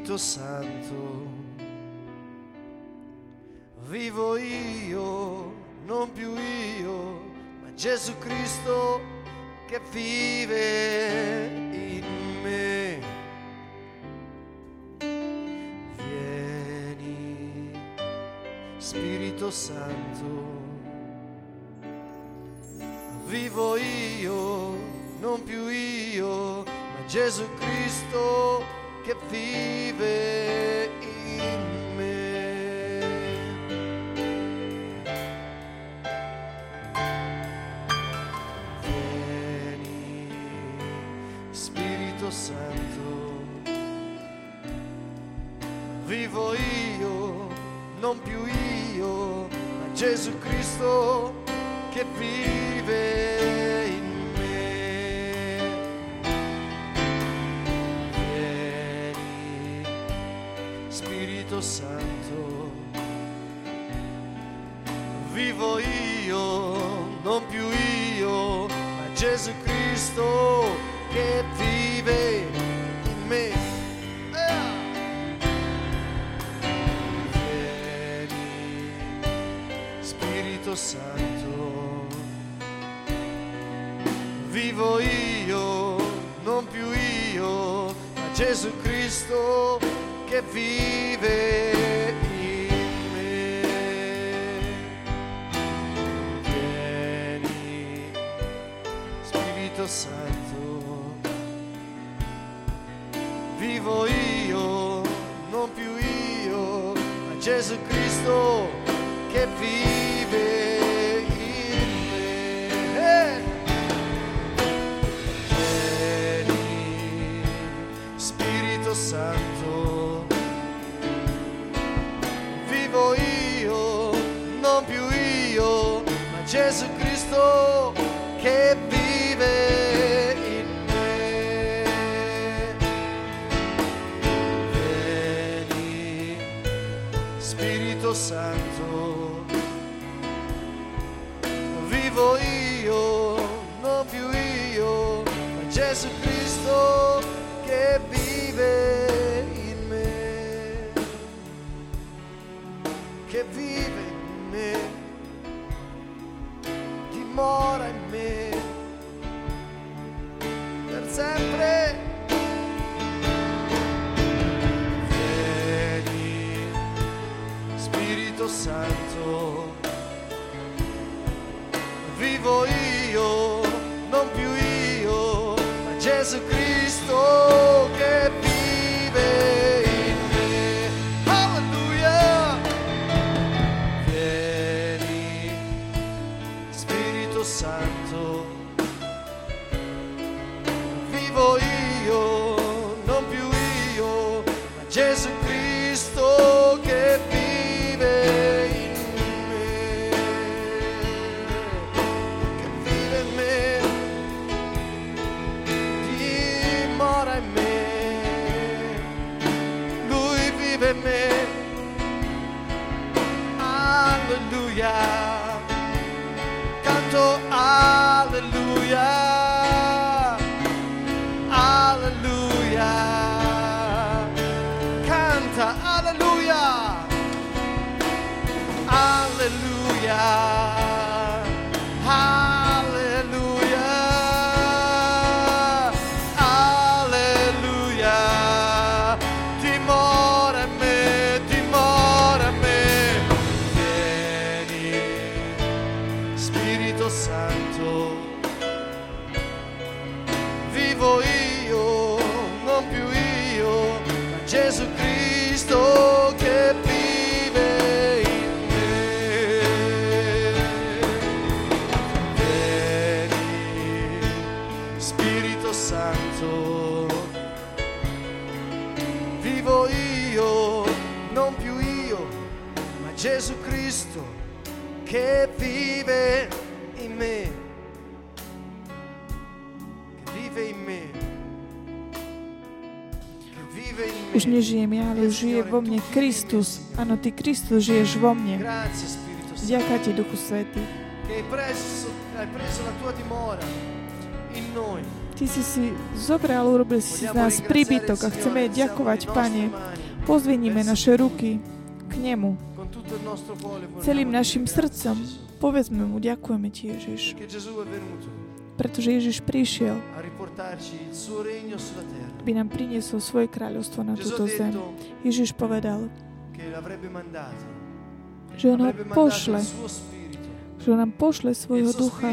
Spirito Santo. Vivo io, non più io, ma Gesù Cristo che vive in me. Vieni, Spirito Santo. Vivo io, non più io, ma Gesù Cristo kept thieving. Santo, vivo io, non più io, ma Gesù Cristo che vive in me. Vieni, Spirito Santo, vivo io, non più io, ma Gesù Cristo que vive. che vive in me, dimora in me, per sempre. Vieni, Spirito Santo, vivo io, non più io, ma Gesù Cristo. žije vo mne Kristus. Áno, Ty, Kristus, žiješ vo mne. Vďaka Ti, Duchu Svetý. Ty si si zobral, urobil si z nás príbytok a chceme ďakovať, Pane. Pozviníme naše ruky k Nemu. Celým našim srdcom povedzme Mu, ďakujeme Ti, Ježiš. Pretože Ježiš prišiel aby nám priniesol svoje kráľovstvo na túto zem. Ježiš povedal, že On ho pošle, že On nám pošle svojho ducha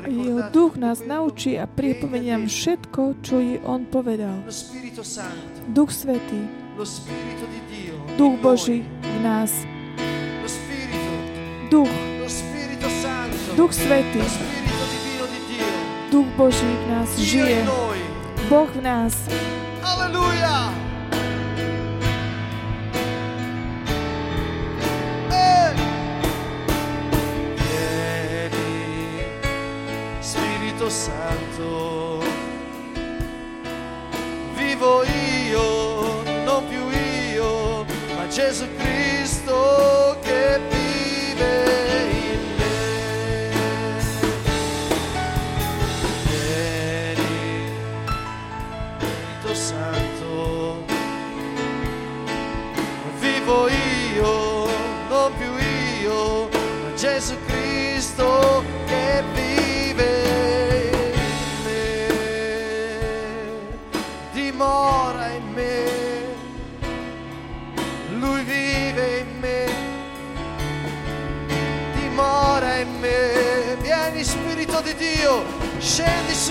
a jeho duch nás naučí a che pripovedie nám všetko, čo i On povedal. Duch Svetý. Duch Boží v nás. Duch. Duch Svetý. Duch Boží v nás žije. In noi. Boh v nás. Alleluia! Eh! Vieni, Spirito Santo, vivo io, non più io, ma Gesù Cristo che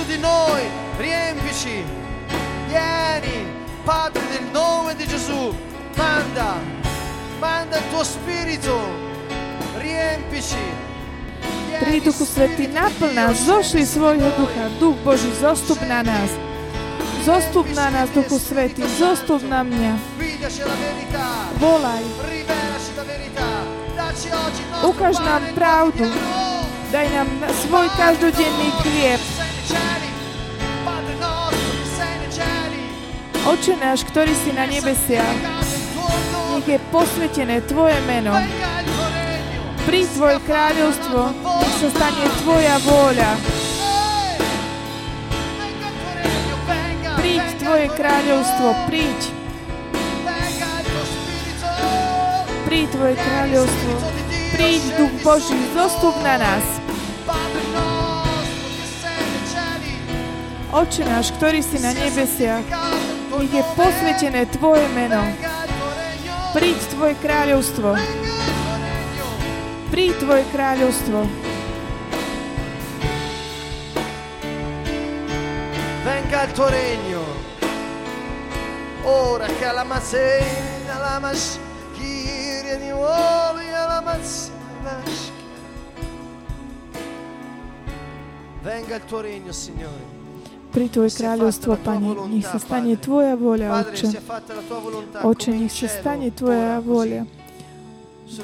su di noi, riempici, vieni, Padre nel nome di Gesù, manda, manda il tuo Spirito, riempici. Pri Duchu Svetý, naplň nás, zošli svojho ducha. Duch Boží, zostup na nás. Zostup na nás, Duchu Svetý, zostup na mňa. Volaj, Ukáž nám pravdu. daj nám svoj každodenný chlieb. Oče náš, ktorý si na nebesiach, nech je posvetené Tvoje meno. Príď Tvoje kráľovstvo, nech sa stane Tvoja vôľa. Príď Tvoje kráľovstvo, príď. Príď Tvoje kráľovstvo. Príď Duch Boží, zostup na nás. Oče náš, ktorý si na sia nebesiach, je posvećeno Tvoje meno. Prid Tvoje kraljevstvo. Prid Tvoje kraljevstvo. Venga il tuo regno, ora che alla masena la maschiria di uoli alla maschiria. E Venga il tuo regno, Signore. Pri Tvoje kráľovstvo, Pane, nech sa stane Tvoja vôľa, Padre, Oče. nech sa stane Tvoja sulla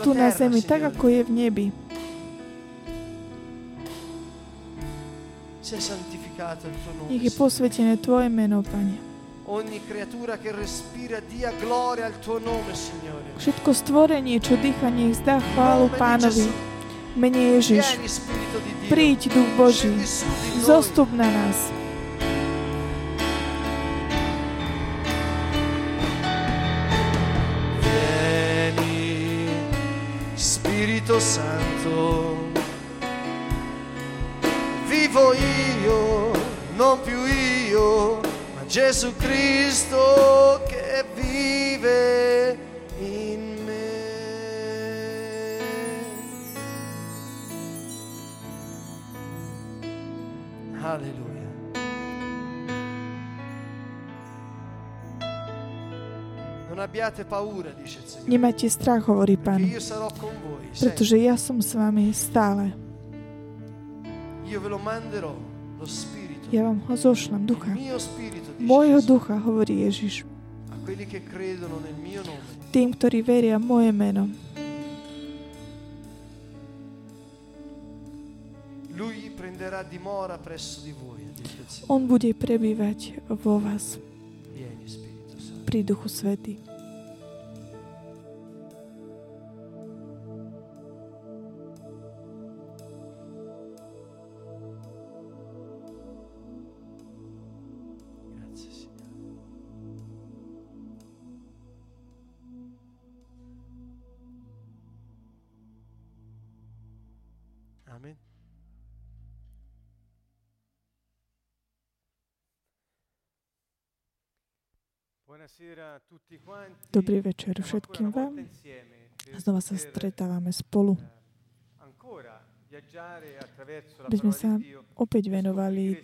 Tu na zemi, tak ako je v nebi. Nech je posvetené Tvoje meno, Pane. Ogni creatura che respira dia gloria al tuo nome, Signore. Všetko stvorenie, čo dýcha, nech zdá chválu Pánovi. Mene Ježiš, príď, Duch Boží, zostup na nás. Santo. Vivo io, non più io, ma Gesù Cristo che vive Nemajte strach, hovorí Pán, pretože ja som s vami stále. Ja vám ho zošlem, ducha. Mojho ducha, hovorí Ježiš. Tým, ktorí veria moje meno. On bude prebývať vo vás pri Duchu Svety. Dobrý večer všetkým vám. Znova sa stretávame spolu. By sme sa opäť venovali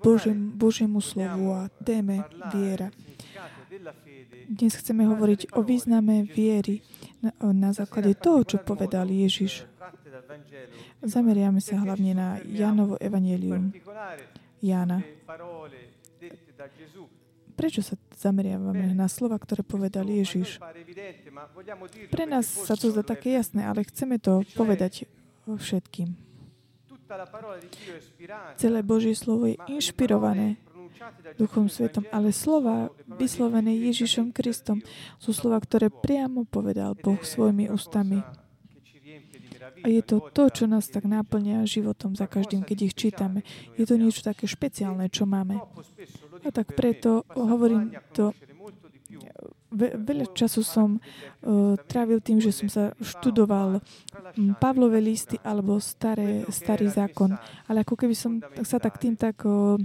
Božiem, Božiemu slovu a téme viera. Dnes chceme hovoriť o význame viery na, na základe toho, čo povedal Ježiš. Zameriame sa hlavne na Jánovo evanielium Jána. Prečo sa zameriavame na slova, ktoré povedal Ježiš? Pre nás sa to zdá také jasné, ale chceme to povedať všetkým. Celé Božie slovo je inšpirované Duchom Svetom, ale slova vyslovené Ježišom Kristom sú slova, ktoré priamo povedal Boh svojimi ústami. A je to to, čo nás tak náplňa životom za každým, keď ich čítame. Je to niečo také špeciálne, čo máme. A tak preto hovorím to Ve, veľa času som uh, trávil tým, že som sa študoval Pavlové listy alebo staré, starý zákon. Ale ako keby som sa tak tým tak, uh,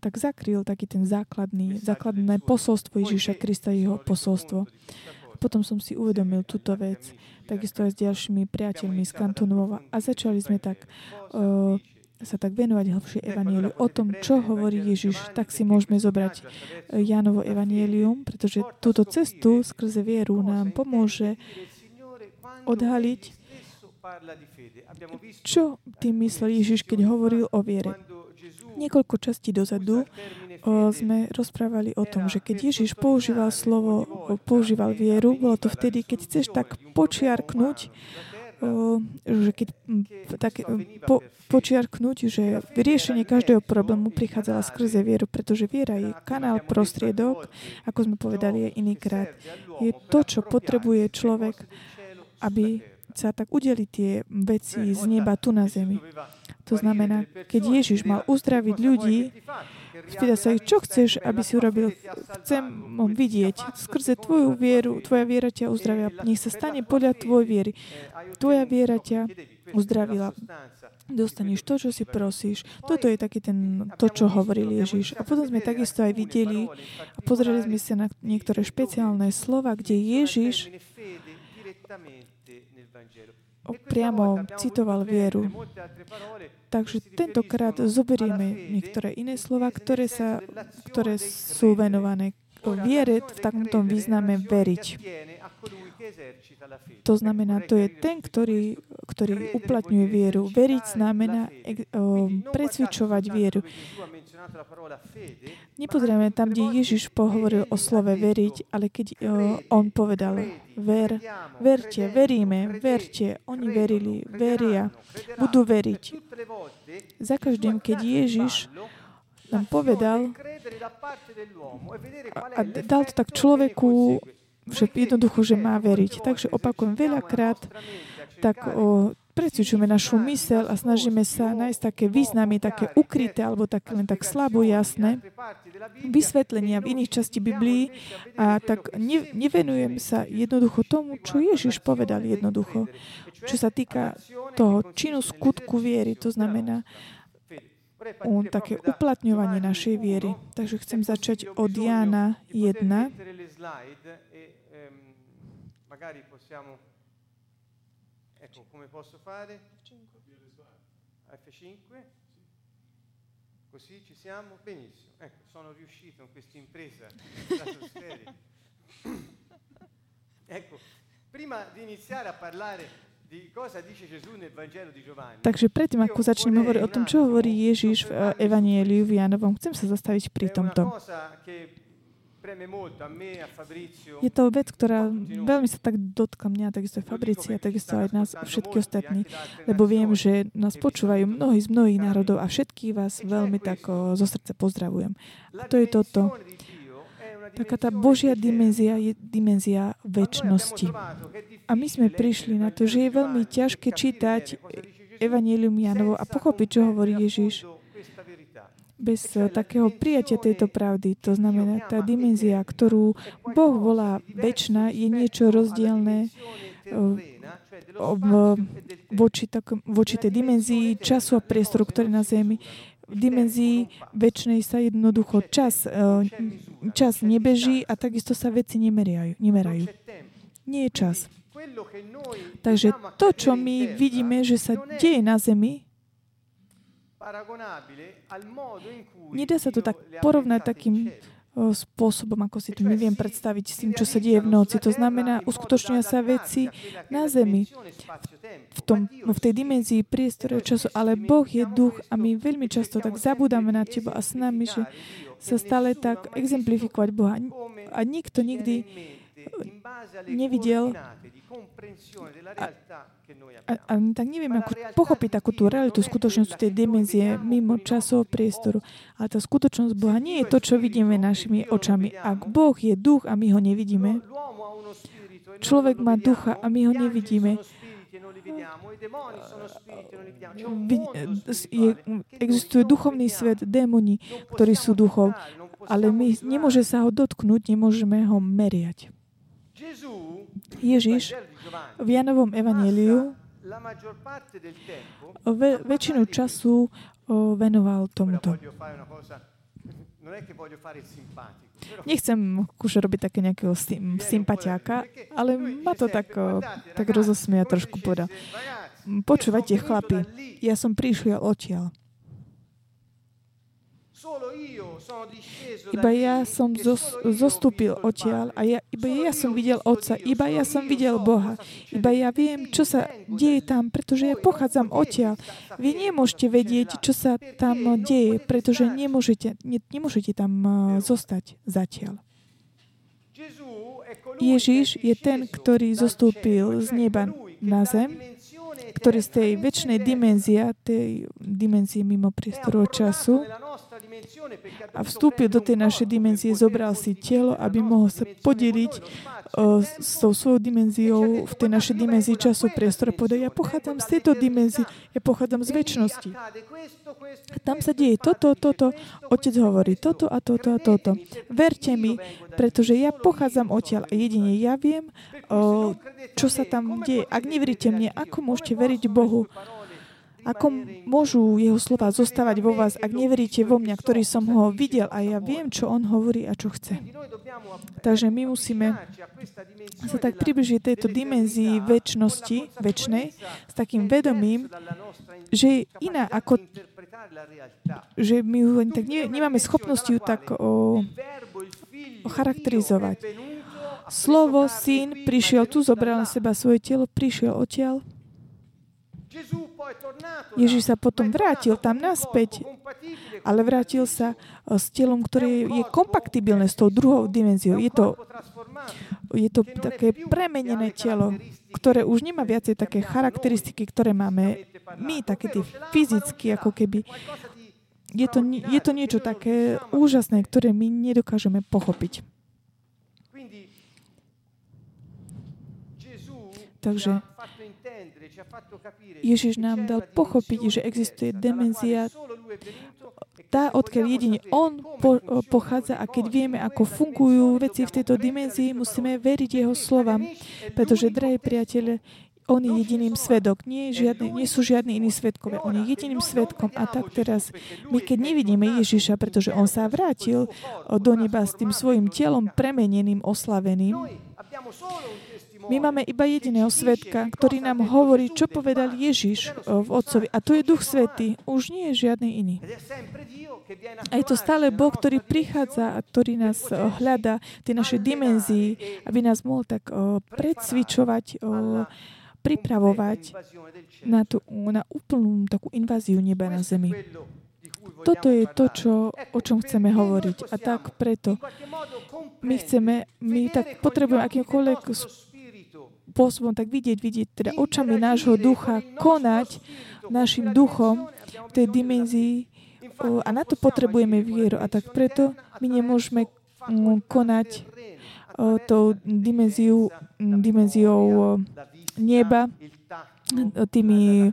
tak zakryl taký ten základný, základné posolstvo Ježíša Krista, jeho posolstvo. Potom som si uvedomil túto vec takisto aj s ďalšími priateľmi z Kantonova. A začali sme tak uh, sa tak venovať hlbšie evanieliu o tom, čo hovorí Ježiš, tak si môžeme zobrať Jánovo evanielium, pretože túto cestu skrze vieru nám pomôže odhaliť, čo tým myslel Ježiš, keď hovoril o viere. Niekoľko častí dozadu sme rozprávali o tom, že keď Ježiš používal slovo, používal vieru, bolo to vtedy, keď chceš tak počiarknúť, že keď tak po, počiarknúť, že vyriešenie každého problému prichádzala skrze vieru, pretože viera je kanál, prostriedok, ako sme povedali inýkrát. Je to, čo potrebuje človek, aby sa tak udeli tie veci z neba tu na zemi. To znamená, keď Ježiš mal uzdraviť ľudí, spýta sa ich, čo chceš, aby si urobil? Chcem vidieť. Skrze tvoju vieru, tvoja viera ťa uzdravia. Nech sa stane podľa tvojej viery. Tvoja viera ťa uzdravila. Dostaneš to, čo si prosíš. Toto je taký ten, to, čo hovoril Ježiš. A potom sme takisto aj videli a pozreli sme sa na niektoré špeciálne slova, kde Ježiš priamo citoval vieru. Takže tentokrát zoberieme niektoré iné slova, ktoré, sa, ktoré sú venované viere v takomto význame veriť. To znamená, to je ten, ktorý, ktorý uplatňuje vieru. Veriť znamená presvičovať vieru. Nepozrieme tam, kde Ježiš pohovoril o slove veriť, ale keď on povedal ver, verte, veríme, verte. Oni verili, veria, budú veriť. Za každým, keď Ježiš nám povedal a, a dal to tak človeku že jednoducho, že má veriť. Takže opakujem veľakrát, tak o, našu mysel a snažíme sa nájsť také významy, také ukryté alebo tak, len tak slabo jasné vysvetlenia v iných časti Biblii a tak ne, nevenujem sa jednoducho tomu, čo Ježiš povedal jednoducho, čo sa týka toho činu skutku viery, to znamená o také uplatňovanie našej viery. Takže chcem začať od Jána 1 magari possiamo... Ecco, come posso fare? F5. Così ci siamo? Benissimo. Ecco, sono riuscito in questa impresa ecco, prima di iniziare a parlare Takže predtým, ako začneme hovoriť o tom, čo hovorí Ježiš v Evanieliu v Janovom, chcem sa zastaviť pri tomto. Je to vec, ktorá veľmi sa tak dotkla mňa, takisto aj Fabricia, takisto aj nás, všetky ostatní, lebo viem, že nás počúvajú mnohí z mnohých národov a všetkých vás veľmi tak zo srdca pozdravujem. A to je toto. Taká tá Božia dimenzia je dimenzia väčšnosti. A my sme prišli na to, že je veľmi ťažké čítať Evangelium Janovo a pochopiť, čo hovorí Ježiš bez eh, takého prijatia tejto pravdy. To znamená, tá dimenzia, ktorú Boh volá väčšina, je niečo rozdielne eh, voči, tak, voči tej dimenzii času a priestoru, ktorý na Zemi. V dimenzii väčšnej sa jednoducho čas, e, čas nebeží a takisto sa veci nemerajú. nemerajú. Nie je čas. Takže to, čo my vidíme, že sa deje na Zemi, nedá sa to tak porovnať takým spôsobom, ako si to my viem predstaviť s tým, čo sa deje v noci. To znamená, uskutočnia sa veci na zemi, v, tom, v tej dimenzii priestore času, ale Boh je duch a my veľmi často tak zabudáme na teba a s nami, že sa stále tak exemplifikovať Boha. A nikto nikdy nevidel a, a, a tak nevieme, ako pochopiť takú tú realitu, skutočnosť tej dimenzie mimo časov priestoru. Ale tá skutočnosť Boha nie je to, čo vidíme našimi očami. Ak Boh je duch a my ho nevidíme, človek má ducha a my ho nevidíme, je, existuje duchovný svet, démoni, ktorí sú duchov, ale my nemôže sa ho dotknúť, nemôžeme ho meriať. Ježiš v Janovom evaníliu väčšinu času venoval tomuto. Nechcem už robiť také nejakého sympatiáka, ale ma to tak, tak rozosmia trošku poda. Počúvajte, chlapi, ja som prišiel odtiaľ. Iba ja som zos, zostúpil odtiaľ a ja, iba ja som videl Otca, iba ja som videl Boha. Iba ja viem, čo sa deje tam, pretože ja pochádzam odtiaľ. Vy nemôžete vedieť, čo sa tam deje, pretože nemôžete, ne, nemôžete tam zostať zatiaľ. Ježiš je ten, ktorý zostúpil z neba na zem, ktorý z tej väčšnej dimenzie, tej dimenzie mimo priestoru času, a vstúpil do tej našej dimenzie, zobral si telo, aby mohol sa podeliť uh, s tou svojou dimenziou v tej našej dimenzii času, priestoru. Povedal, ja pochádzam z tejto dimenzie, ja pochádzam z väčšnosti. Tam sa deje toto, toto, otec hovorí toto a toto a toto. Verte mi, pretože ja pochádzam odtiaľ a jedine ja viem, uh, čo sa tam deje. Ak neveríte mne, ako môžete veriť Bohu? Ako môžu jeho slova zostávať vo vás, ak neveríte vo mňa, ktorý som ho videl a ja viem, čo on hovorí a čo chce. Takže my musíme sa tak približiť tejto dimenzii väčšnosti, väčšnej, s takým vedomím, že je iná ako že my ju tak ne, nemáme schopnosť ju tak o charakterizovať. Slovo, syn, prišiel tu, zobral na seba svoje telo, prišiel odtiaľ Ježiš sa potom vrátil tam naspäť, ale vrátil sa eh, s telom, ktoré je kompaktibilné s tou druhou dimenziou. Je to, je to také premenené telo, ktoré už nemá viacej také charakteristiky, ktoré máme my, také tie fyzicky, ako keby. Je to, je to niečo také úžasné, ktoré my nedokážeme pochopiť. Takže Ježiš nám dal pochopiť, že existuje demenzia tá, odkiaľ jedine On po, pochádza a keď vieme, ako fungujú veci v tejto dimenzii, musíme veriť Jeho slovám, pretože, drahí priateľe, on je jediným svedok. Nie, žiadny, nie sú žiadni iní svedkovia. On je jediným svedkom. A tak teraz, my keď nevidíme Ježiša, pretože on sa vrátil do neba s tým svojim telom premeneným, oslaveným, my máme iba jediného svetka, ktorý nám hovorí, čo povedal Ježiš v Otcovi. A to je Duch Svetý. Už nie je žiadny iný. A je to stále Boh, ktorý prichádza a ktorý nás hľadá v tej našej dimenzii, aby nás mohol tak predsvičovať, pripravovať na, tú, na úplnú takú inváziu neba na zemi. Toto je to, čo, o čom chceme hovoriť. A tak preto my chceme, my tak potrebujeme akýmkoľvek spôsobom tak vidieť, vidieť teda očami nášho ducha, konať našim duchom v tej dimenzii a na to potrebujeme vieru. A tak preto my nemôžeme mm, konať tou dimenziou, dimenziou neba, tými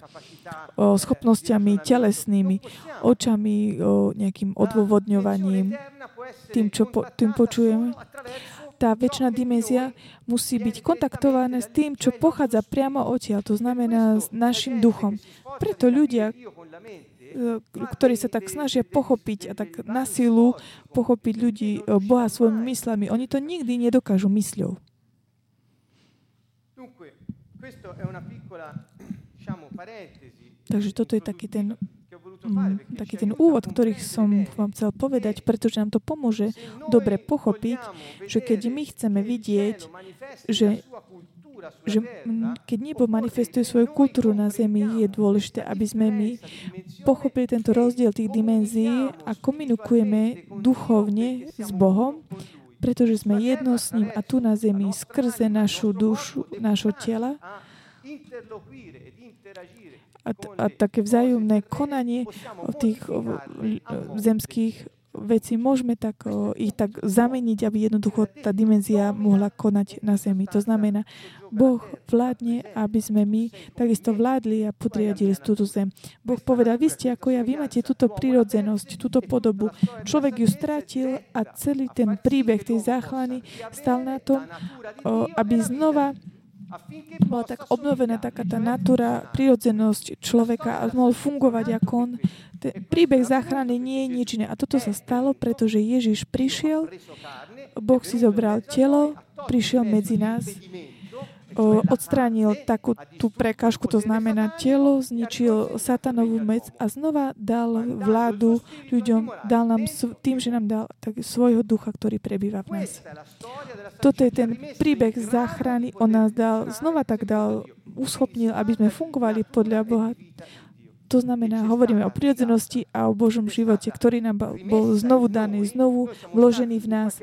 schopnosťami telesnými, očami, nejakým odôvodňovaním, tým, čo po, tým počujeme. Tá väčšiná dimenzia musí byť kontaktovaná s tým, čo pochádza priamo odtiaľ, to znamená s našim duchom. Preto ľudia, e, ktorí sa tak snažia pochopiť a tak na silu pochopiť ľudí, e, Boha svojimi myslami, oni to nikdy nedokážu mysľou. Takže toto je taký ten taký ten úvod, ktorý som vám chcel povedať, pretože nám to pomôže dobre pochopiť, že keď my chceme vidieť, že, že keď nebo manifestuje svoju kultúru na Zemi, je dôležité, aby sme my pochopili tento rozdiel tých dimenzií a komunikujeme duchovne s Bohom, pretože sme jedno s ním a tu na Zemi skrze našu dušu, našho tela a, a také vzájomné konanie tých zemských vecí môžeme tak, o, ich tak zameniť, aby jednoducho tá dimenzia mohla konať na Zemi. To znamená, Boh vládne, aby sme my takisto vládli a podriadili túto zem. Boh povedal, vy ste ako ja, vy máte túto prírodzenosť, túto podobu. Človek ju stratil a celý ten príbeh tej záchlany stal na tom, o, aby znova bola tak obnovená taká tá natúra, prirodzenosť človeka a mohol fungovať ako on. Ten príbeh záchrany nie je nič iné. A toto sa stalo, pretože Ježiš prišiel, Boh si zobral telo, prišiel medzi nás odstránil takú tú prekážku, to znamená telo, zničil satanovú mec a znova dal vládu ľuďom, dal nám tým, že nám dal tak, svojho ducha, ktorý prebýva v nás. Toto je ten príbeh záchrany. On nás dal, znova tak dal, uschopnil, aby sme fungovali podľa Boha. To znamená, hovoríme o prirodzenosti a o Božom živote, ktorý nám bol znovu daný, znovu vložený v nás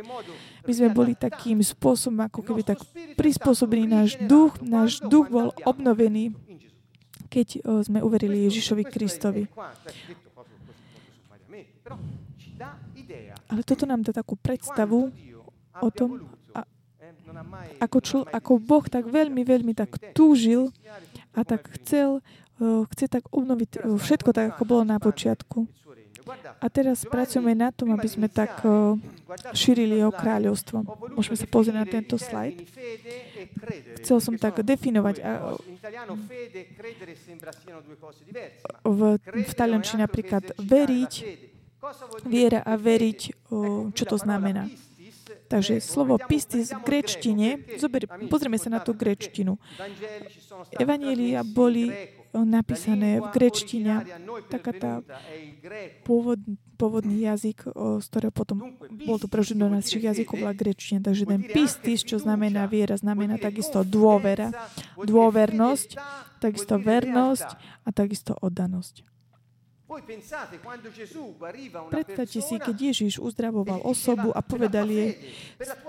my sme boli takým spôsobom, ako keby tak prispôsobení náš duch, náš duch bol obnovený, keď sme uverili Ježišovi Kristovi. Ale toto nám dá takú predstavu o tom, ako, čl, ako Boh tak veľmi, veľmi tak túžil a tak chcel, chce tak obnoviť všetko tak, ako bolo na počiatku. A teraz pracujeme na tom, aby sme tak šírili jeho kráľovstvo. Môžeme sa pozrieť na tento slajd. Chcel som tak definovať. V, v taliančine napríklad veriť, viera a veriť, čo to znamená. Takže slovo pistis v grečtine, zober, pozrieme sa na tú grečtinu. Evanielia boli napísané v grečtine, taká tá pôvod, pôvodný jazyk, z ktorého potom bol to prežiť do našich jazykov, bola grečtina. Takže ten pistis, čo znamená viera, znamená takisto dôvera, dôvernosť, takisto vernosť a takisto oddanosť. Predstavte si, keď Ježiš uzdravoval osobu a povedal jej,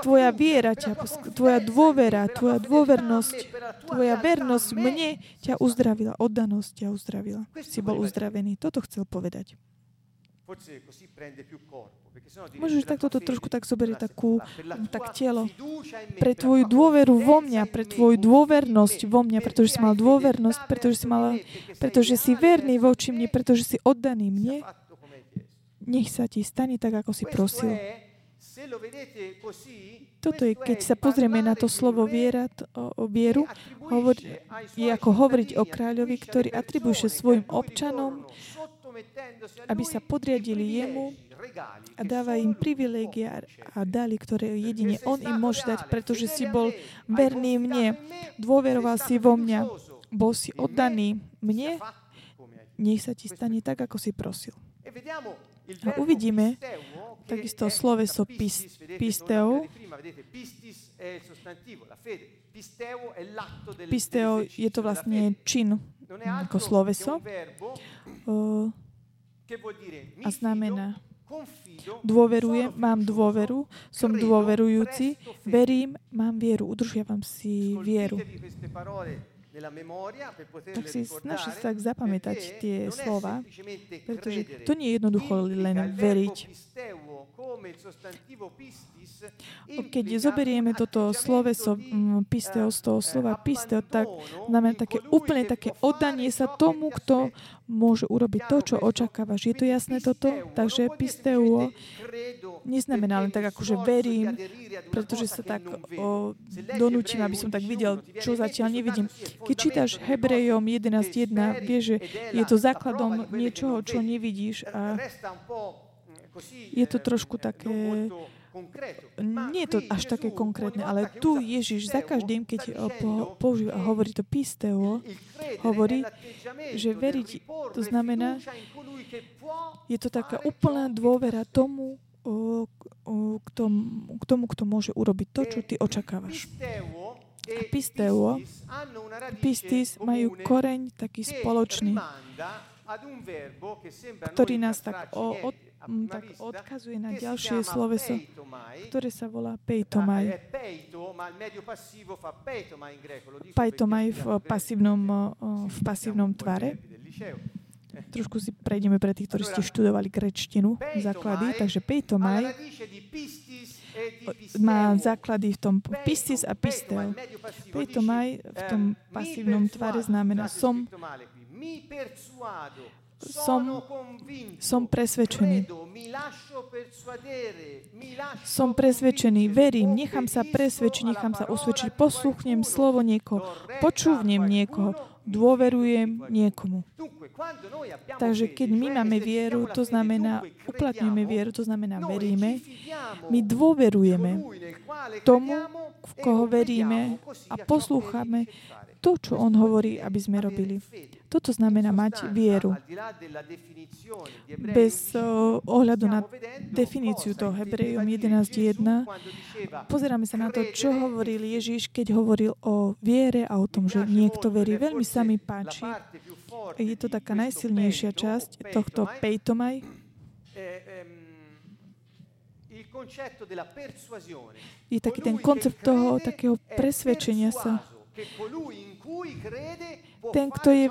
tvoja viera, ťa, tvoja dôvera, tvoja dôvernosť, tvoja vernosť mne ťa uzdravila, oddanosť ťa uzdravila. Si bol uzdravený. Toto chcel povedať. Môžeš takto to trošku tak zoberieť takú, tak telo. Pre tvoju dôveru vo mňa, pre tvoju dôvernosť vo mňa, pretože si mal dôvernosť, pretože si, mal, pretože si verný voči mne, pretože si oddaný mne, nech sa ti stane tak, ako si prosil. Toto je, keď sa pozrieme na to slovo viera, o, o vieru, hovor, je ako hovoriť o kráľovi, ktorý atribuje svojim občanom aby sa podriadili jemu a dáva im privilégia a dali, ktoré jedine on im môže dať, pretože si bol verný mne, dôveroval si vo mňa, bol si oddaný mne, nech sa ti stane tak, ako si prosil. A uvidíme takisto sloveso pisteo. Pisteo je to vlastne čin ako sloveso a znamená dôverujem, mám dôveru, som dôverujúci, verím, mám vieru, udržiavam si vieru. Tak si snaží sa tak zapamätať tie slova, pretože to nie je jednoducho len veriť. Keď zoberieme toto sloveso pisteo z toho slova pisteo, tak znamená také úplne také oddanie sa tomu, kto môže urobiť to, čo očakávaš. Je to jasné toto? Takže pisteo neznamená len tak, akože verím, pretože sa tak o, donútim, aby som tak videl, čo zatiaľ nevidím. Keď čítaš Hebrejom 11.1, vieš, že je to základom niečoho, čo nevidíš a je to trošku také nie je to až také konkrétne, ale tu Ježiš za každým, keď používa a hovorí to pisteo, hovorí, že veriť, to znamená, je to taká úplná dôvera tomu, k tomu, k tomu, kto môže urobiť to, čo ty očakávaš. A pisteo, pistis majú koreň taký spoločný, ktorý nás tak o, od, tak odkazuje na ďalšie sloveso, ktoré sa volá peitomaj. Peitomaj v pasívnom, v pasívnom tvare. Trošku si prejdeme pre tých, ktorí ste študovali grečtinu, základy. Takže peitomaj má základy v tom pistis a pistel. Peitomaj v tom pasívnom tvare znamená som som, som presvedčený. Som presvedčený, verím, nechám sa presvedčiť, nechám sa usvedčiť, posluchnem slovo niekoho, počúvnem niekoho, dôverujem niekomu. Takže keď my máme vieru, to znamená, uplatňujeme vieru, to znamená, veríme, my dôverujeme tomu, v koho veríme a poslúchame to, čo on hovorí, aby sme robili. Toto znamená mať vieru. Bez ohľadu na definíciu toho Hebrejom 11.1 pozeráme sa na to, čo hovoril Ježiš, keď hovoril o viere a o tom, že niekto verí. Veľmi sa mi páči. Je to taká najsilnejšia časť tohto pejtomaj. Je taký ten koncept toho takého presvedčenia sa ten, kto je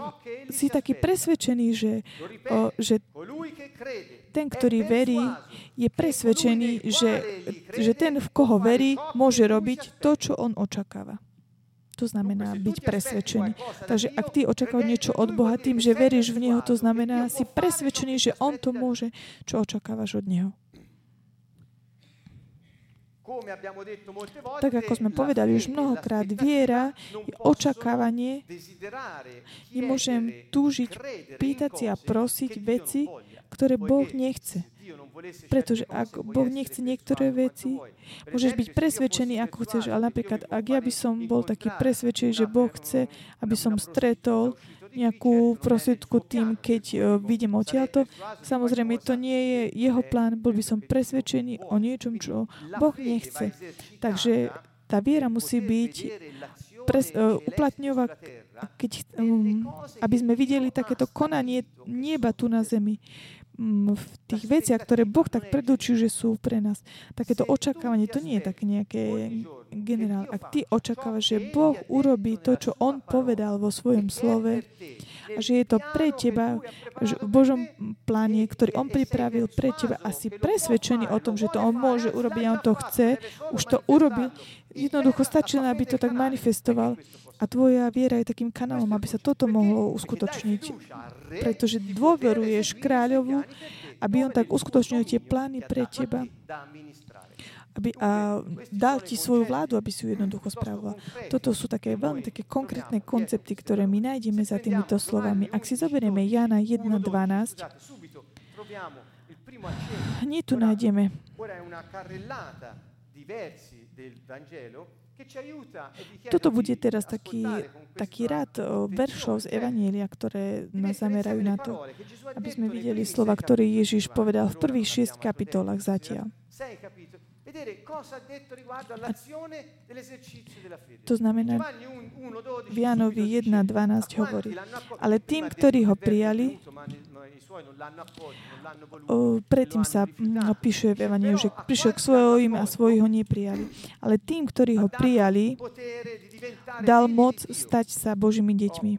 si taký presvedčený, že, o, že ten, ktorý verí, je presvedčený, že, že ten, v koho verí, môže robiť to, čo on očakáva. To znamená byť presvedčený. Takže ak ty očakávaš niečo od Boha tým, že veríš v Neho, to znamená si presvedčený, že On to môže, čo očakávaš od Neho. Tak ako sme povedali už mnohokrát, viera je očakávanie. Nemôžem túžiť, pýtať si a prosiť veci, ktoré Boh nechce. Pretože ak Boh nechce niektoré veci, môžeš byť presvedčený, ako chceš, ale napríklad, ak ja by som bol taký presvedčený, že Boh chce, aby som stretol nejakú prostriedku tým, keď uh, vidím odtiaľto. Samozrejme, to nie je jeho plán. Bol by som presvedčený o niečom, čo Boh nechce. Takže tá viera musí byť pres, uh, uplatňovať, keď, um, aby sme videli takéto konanie neba tu na zemi v tých veciach, ktoré Boh tak predurčil, že sú pre nás. Takéto očakávanie, to nie je také nejaké generál. Ak ty očakávaš, že Boh urobí to, čo On povedal vo svojom slove, a že je to pre teba v Božom pláne, ktorý On pripravil pre teba a si presvedčený o tom, že to On môže urobiť a On to chce, už to urobil, jednoducho stačí aby to tak manifestoval. A tvoja viera je takým kanálom, aby sa toto mohlo uskutočniť. Pretože dôveruješ kráľovu, aby on tak uskutočnil tie plány pre teba. Aby, a dal ti svoju vládu, aby si ju jednoducho spravoval. Toto sú také veľmi také konkrétne koncepty, ktoré my nájdeme za týmito slovami. Ak si zoberieme Jana 1.12, hneď tu nájdeme toto bude teraz taký, taký rad veršov z Evanielia, ktoré nás zamerajú na to, aby sme videli slova, ktoré Ježiš povedal v prvých šiest kapitolách zatiaľ. To znamená, v Jánovi 1.12 hovorí, ale tým, ktorí ho prijali, predtým sa píše v Evaniu, že prišiel k svojim a svoji ho neprijali. Ale tým, ktorí ho prijali, dal moc stať sa Božími deťmi.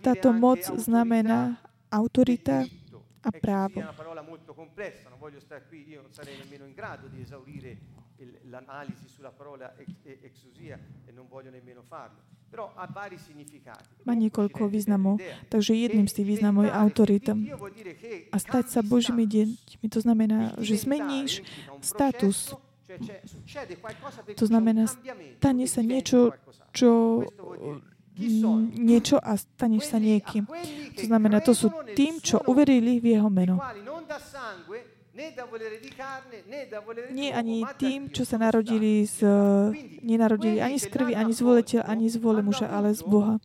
Táto moc znamená autorita, a právo. L'analisi sulla parola e- exousia e non voglio nemmeno farlo. Má niekoľko významov, takže jedným z tých významov je autorita. A stať sa Božími deťmi, to znamená, že zmeníš status. To znamená, stane sa niečo, čo mm, niečo a staneš sa niekým. To znamená, to sú tým, čo uverili v jeho meno. Nie ani tým, čo sa narodili z, nenarodili ani z krvi, ani z vole tela, ani z vole muža, ale z Boha.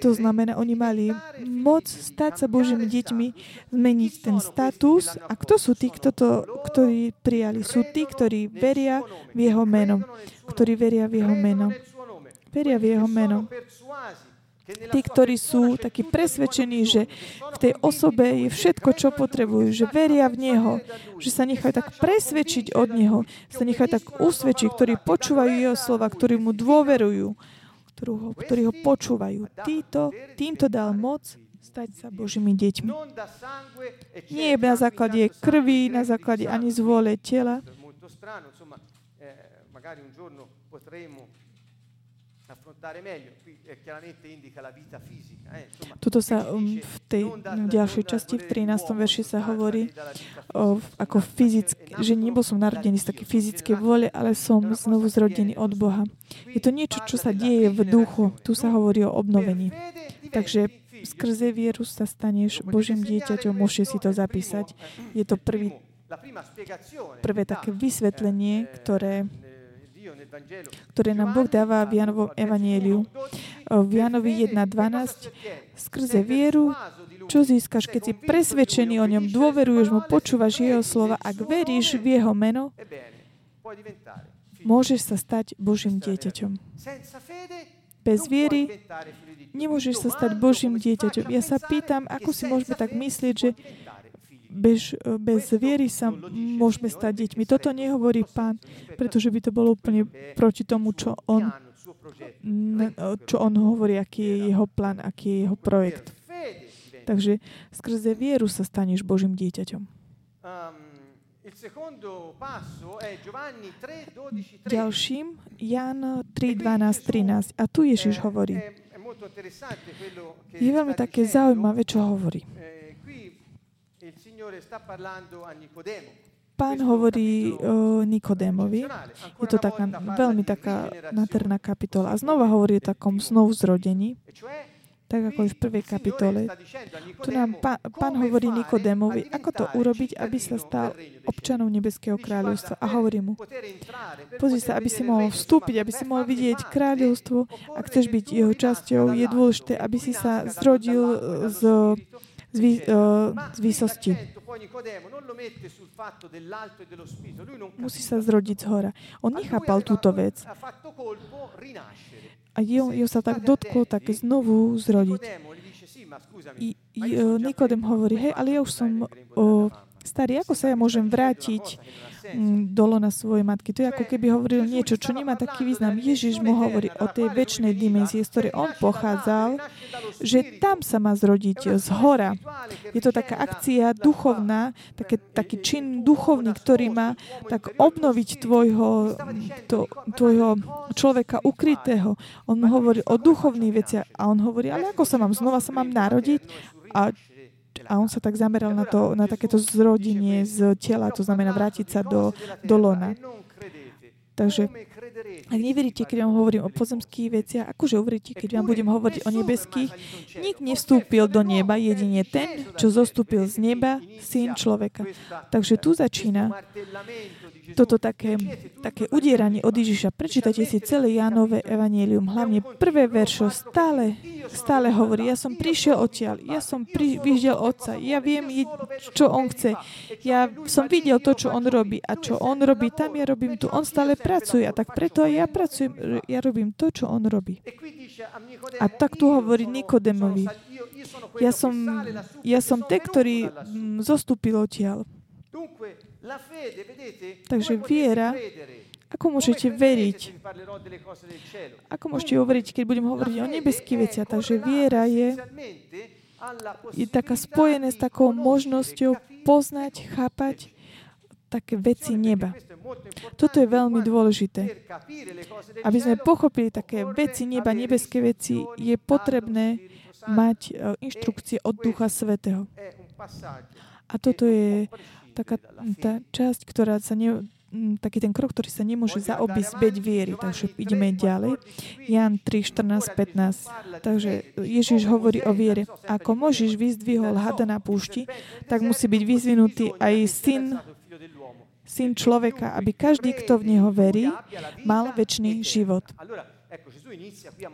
To znamená, oni mali moc stať sa Božími deťmi, zmeniť ten status. A kto sú tí, kto to, ktorí prijali? Sú tí, ktorí veria v jeho meno. Ktorí veria v jeho meno. Veria v jeho meno. sono persuasi che nella Tí, ktorí sú takí presvedčení, že v tej osobe je všetko, čo potrebujú, že veria v Neho, že sa nechajú tak presvedčiť od Neho, sa nechajú tak usvedčiť, ktorí počúvajú Jeho slova, ktorí Mu dôverujú, ktorú ktorí ho počúvajú. Títo, týmto dal moc stať sa Božími deťmi. Nie na základe krvi, na základe ani z sangue. vôle tela. Tuto sa qui um, dice, v tej non ďalšej časti, v volere di 13. uomo, verši sa hovorí o, ako è že nebol som narodený z také fyzickej vôle, ale som znovu zrodený od Boha. Je to niečo, čo sa deje v duchu. Tu sa hovorí o obnovení. Takže skrze vieru sa staneš Božím dieťaťom, môžete si to zapísať. eh, Je to prvý, prvé také vysvetlenie, eh, ktoré, ktoré nám Boh dáva v Janovom al versetto evanieliu. 1, 12, V Janovi fede, che 1.12 cosa ottieni? Skrze vieru, čo získaš, keď si presvedčený o ňom, dôveruješ mu, počúvaš jeho slova. Ak veríš v jeho meno, môžeš sa stať Božím dieťaťom. Bez viery nemôžeš sa stať Božím dieťaťom. Ja sa pýtam, ako si môžeme tak myslieť, že Dio. bez, bez viery sa môžeme stať deťmi. Toto nehovorí pán, pretože by to bolo úplne proti tomu, čo on, n- čo on hovorí, aký je jeho plán, aký je jeho projekt. Takže skrze vieru sa staneš Božím dieťaťom. Um, il secondo passo è Giovanni 3, 12, 13. Ďalším, Jan 3, 12, 13. A tu Ježiš hovorí. Je veľmi také zaujímavé, čo hovorí. Eh, qui il Signore sta parlando a Nicodemo. Pán hovorí o Nikodémovi. Je to taká veľmi taká nádherná kapitola. A znova hovorí o takom znovu zrodení, E tak ako je v prvej kapitole. Tu nám pán come hovorí Nikodémovi, ako to urobiť, aby sa stal občanom. Nebeského kráľovstva. A hovorí mu, pozri sa, aby si mohol vstúpiť, aby si mohol vidieť kráľovstvo. Ak chceš byť jeho časťou, je dôležité, aby si sa zrodil z, z, eh, z výsosti. mette sul fatto dell'alto e Musí sa zrodiť z hora. On nechápal túto vec. A jeho, jeho sa tak dotklo, tak znovu zrodiť. I, già Nikodem hovorí, hej, ale ja už som mamma? starý, ako sa ja môžem vrátiť mm, do lona svojej matky. To je ako keby hovoril niečo, čo nemá taký význam. Ježiš mu hovorí o tej väčšnej dimenzie, z ktorej on pochádzal, že tam sa má zrodiť z hora. Je to taká akcia duchovná, také, taký čin duchovný, ktorý má tak obnoviť tvojho, to, tvojho človeka ukrytého. On hovorí o duchovných veciach a on hovorí, ale ako sa mám, znova sa mám narodiť? A a on sa tak zameral na, to, na takéto zrodenie z tela, to znamená vrátiť sa do, do lona. Takže ak neveríte, keď vám hovorím o pozemských veciach, akože uveríte, keď vám budem hovoriť o nebeských, nik nevstúpil do neba, jedine ten, čo zostúpil z neba, syn človeka. Takže tu začína toto také, také udieranie od Ježiša. Prečítajte si celé Jánové evanielium, hlavne prvé veršo, stále, stále hovorí, ja som prišiel odtiaľ, ja som pri, videl Otca, ja viem, čo On chce, ja som videl to, čo On robí a čo On robí, tam ja robím tu. On stále pracuje a tak preto aj ja pracujem, ja robím to, čo On robí. A tak tu hovorí Nikodemovi, ja som, ja som ten, ktorý mm, zostúpil odtiaľ. Takže viera, ako môžete veriť? Ako môžete uveriť, keď budem hovoriť o nebeských veciach? Takže viera je, je taká spojené s takou možnosťou poznať, chápať také veci neba. Toto je veľmi dôležité. Aby sme pochopili také veci neba, nebeské veci, je potrebné mať e, inštrukcie od Ducha Svetého. A toto je taká tá časť, ktorá sa ne, taký ten krok, ktorý sa nemôže zaobísť bez viery. Takže ideme ďalej. Jan 3, 14, 15. Takže Ježiš hovorí o viere. Ako Možiš vyzdvihol hada na púšti, tak musí byť vyzvinutý aj syn syn človeka, aby každý, kto v neho verí, mal väčší život.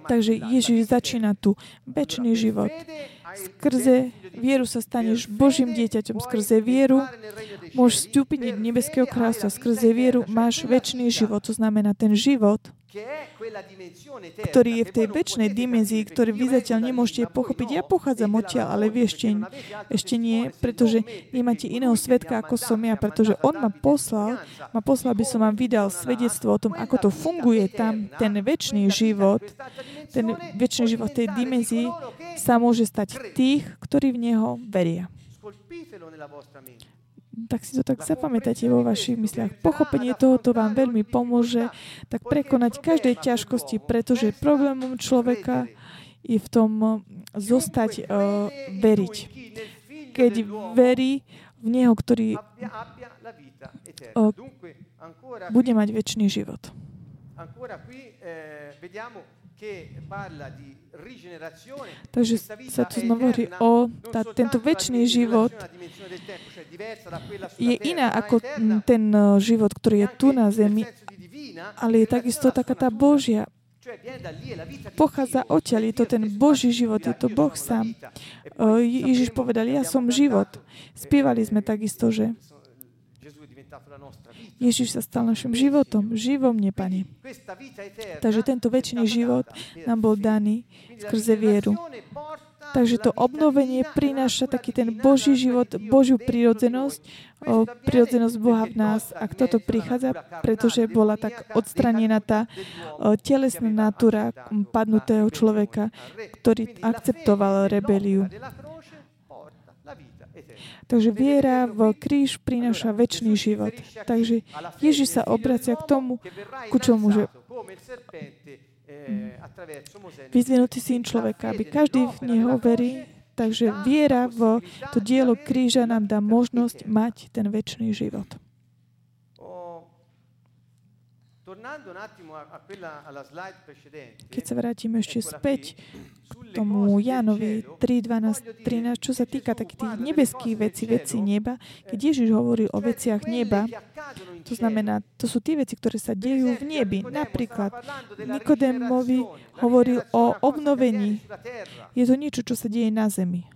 Takže Ježiš začína tu. Väčší život. Skrze vieru sa staneš Božím dieťaťom. Skrze vieru môžeš vstúpiť do nebeského kráľstva. Skrze vieru máš väčší život. To znamená, ten život ktorý je v tej väčšnej dimenzii, ktorý vy zatiaľ nemôžete pochopiť. Ja pochádzam odtiaľ, ale vy ešte, ešte nie, pretože nemáte iného svetka, ako som ja, pretože on ma poslal, ma poslal, aby som vám vydal svedectvo o tom, ako to funguje tam, ten väčší život, ten väčší život tej dimenzii sa môže stať tých, ktorí v Neho veria tak si to tak zapamätajte vo vašich mysliach. Pochopenie tohoto vám veľmi pomôže tak prekonať každej ťažkosti, pretože problémom človeka je v tom eh, zostať uh, veriť. Keď verí v Neho, ktorý uh, bude mať väčší život. Takže sa tu znova hovorí o tá, tento väčší život je iná ako ten eh, život, ktorý je tu na zemi, ale je takisto taká tá Božia. Pochádza odtiaľ, je to ten Boží život, je to Boh sám. Eh, Ježiš povedal, ja som život. Spievali sme takisto, že Ježiš sa stal našim životom, živom mne, Pane. Takže tento väčší život nám bol daný skrze vieru. Takže to obnovenie prináša taký ten Boží život, Božiu prírodzenosť, o, prírodzenosť Boha v nás. A kto to prichádza? Pretože bola tak odstranená tá o, telesná natúra padnutého človeka, ktorý akceptoval rebeliu. Takže viera v kríž prináša väčší život. Takže Ježiš sa obracia k tomu, ku čomu, že vyzvinutý syn človeka, aby každý v Neho verí. Takže viera v to dielo kríža nám dá možnosť mať ten väčší život. Keď sa vrátime ešte späť k tomu Jánovi 3, 12, 13, čo sa týka takých tých nebeských vecí, veci neba, keď Ježiš hovorí o veciach neba, to znamená, to sú tie veci, ktoré sa dejú v nebi. Napríklad Nikodémovi hovoril o obnovení. Je to niečo, čo sa deje na zemi.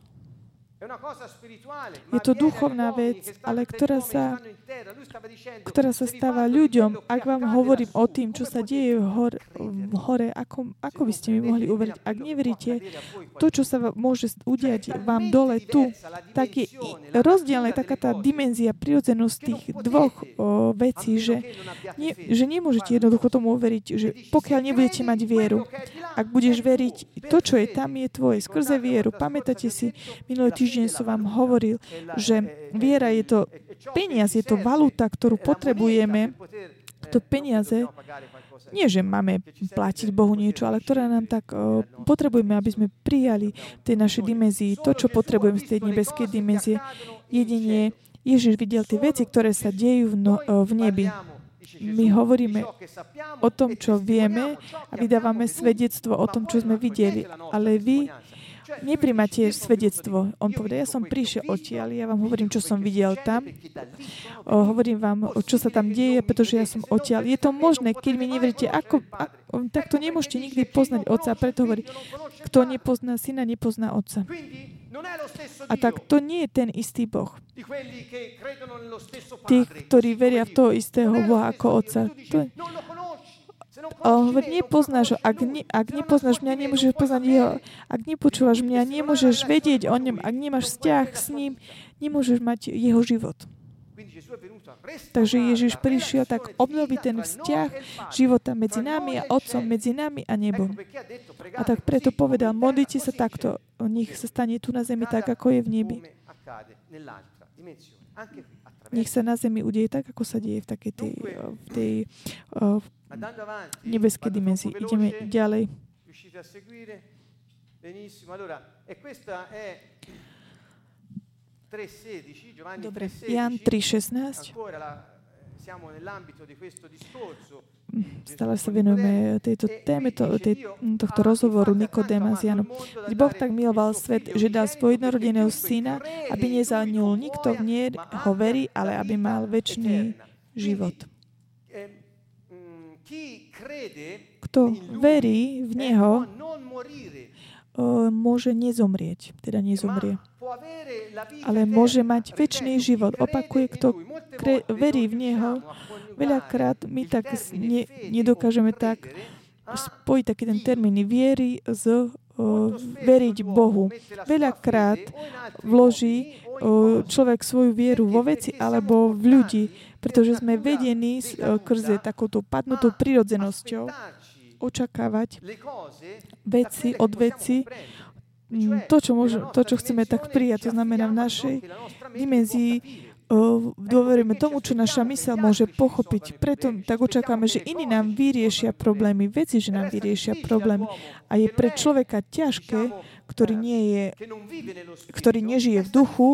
Je to duchovná vec, ale ktorá sa, ktorá sa stáva ľuďom. Ak vám hovorím o tým, čo sa deje v, hor, v hore, ako, ako by ste mi mohli uveriť? Ak neveríte, to, čo sa môže udiať vám dole tu, tak je rozdielne taká tá dimenzia, prirodzenosť tých dvoch o, vecí, že, nie, že nemôžete jednoducho tomu uveriť, že pokiaľ nebudete mať vieru, ak budeš veriť, to, čo je tam, je tvoje, skrze vieru. Pamätáte si, minulý týždeň som vám hovoril, že viera je to peniaz, je to valuta, ktorú potrebujeme. To peniaze, nie že máme platiť Bohu niečo, ale ktoré nám tak potrebujeme, aby sme prijali v tej našej dimenzii, to, čo potrebujeme z tej nebeskej dimenzie. Jedine Ježiš videl tie veci, ktoré sa dejú v, no, v nebi. My hovoríme o tom, čo vieme a vydávame svedectvo o tom, čo sme videli. Ale vy nepríjmate svedectvo. On povedal, ja som prišiel odtiaľ, ja vám hovorím, čo som videl tam. O, hovorím vám, čo sa tam deje, pretože ja som odtiaľ. Je to možné, keď mi neveríte, ako, ako, tak to nemôžete nikdy poznať Otca. Preto hovorí, kto nepozná Syna, nepozná Otca. A tak to nie je ten istý Boh. Tí, ktorí veria v toho istého Boha ako Otca. To, on hovorí, nepoznáš ho. Ak, ne, ak nepoznáš mňa, nemôžeš poznať jeho. Ak nepočúvaš mňa, nemôžeš vedieť o ňom. Ak nemáš vzťah s ním, nemôžeš mať jeho život. Takže Ježiš prišiel tak obnoviť ten vzťah života medzi nami a Otcom, medzi nami a nebom. A tak preto povedal, modlite sa takto, nech sa stane tu na zemi tak, ako je v nebi. Nech sa na zemi udeje tak, ako sa deje v takej tej, v tej uh, nebeskej dimenzii. Ideme ďalej. E. Dobre, Jan 3.16. Stále sa venujeme tejto téme, to, tej, tohto rozhovoru Nikodéma s Janom. Boh tak miloval svet, že dal svoj jednorodeného syna, aby nezanul nikto v nie ho verí, ale aby mal väčší život. Kto verí v Neho, môže nezomrieť, teda nezomrie. Ale môže mať väčší život. Opakuje, kto kre- verí v Neho. Veľakrát my tak ne, nedokážeme tak spojiť taký ten termín viery s uh, veriť Bohu. Veľakrát vloží uh, človek svoju vieru vo veci alebo v ľudí, pretože sme vedení skrze takouto padnutou prirodzenosťou očakávať veci od veci, mm, to, čo, môžu, to, čo chceme tak prijať. To znamená v našej dimenzii dôverujeme tomu, čo naša mysel môže pochopiť. Preto tak očakáme, že iní nám vyriešia problémy, veci, že nám vyriešia problémy. A je pre človeka ťažké, ktorý, nie je, ktorý nežije v duchu,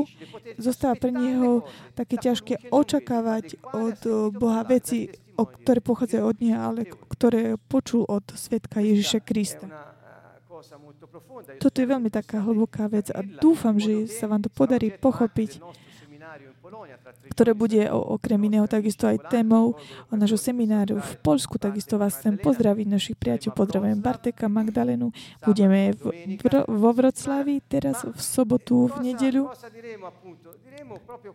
zostáva pre neho také ťažké očakávať od Boha veci, o ktoré pochádzajú od Neho, ale ktoré počul od svetka Ježiša Krista. Toto je veľmi taká hlboká vec a dúfam, že sa vám to podarí pochopiť, ktoré bude okrem iného takisto aj témou nášho semináru v Polsku. Takisto vás chcem pozdraviť našich priateľov. Pozdravujem Barteka, Magdalenu. Budeme v, vo Vroclavi teraz v sobotu, v nedeľu.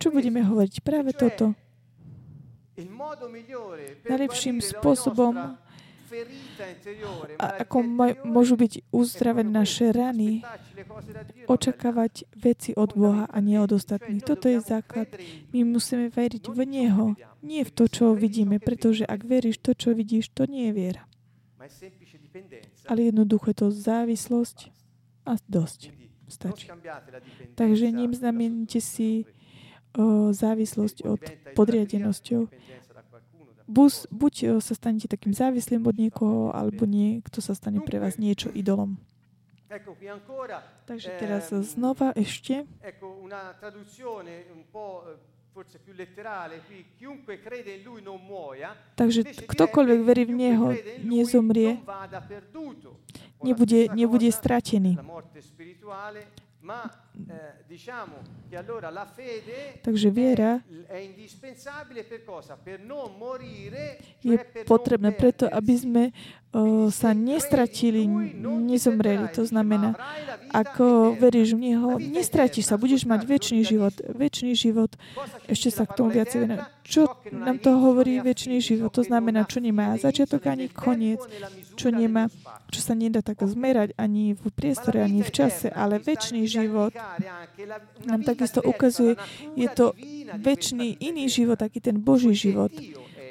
Čo budeme hovoriť? Práve toto najlepším spôsobom, a ako môžu byť uzdravené naše rany, očakávať veci od Boha a nie od ostatných. Toto je základ. My musíme veriť v Neho, nie v to, čo vidíme, pretože ak veríš to, čo vidíš, to nie je viera. Ale jednoducho je to závislosť a dosť. Stačí. Takže ním si závislosť od podriadenosťou. Buď, buď sa stanete takým závislým od niekoho, alebo niekto sa stane pre vás niečo idolom. Takže teraz znova ešte. Takže ktokoľvek verí v Neho, nezomrie, nebude, nebude stratený. Takže viera je potrebná preto, aby sme sa nestratili, nezomreli. To znamená, ako veríš v Neho, nestratíš sa, budeš mať väčší život. Väčší život, ešte sa k tomu viac venuje. Čo nám to hovorí väčší život? To znamená, čo nemá začiatok ani koniec, čo nemá, čo sa nedá tak zmerať ani v priestore, ani v čase, ale väčší život nám takisto ukazuje, je to väčší iný život, taký ten Boží život,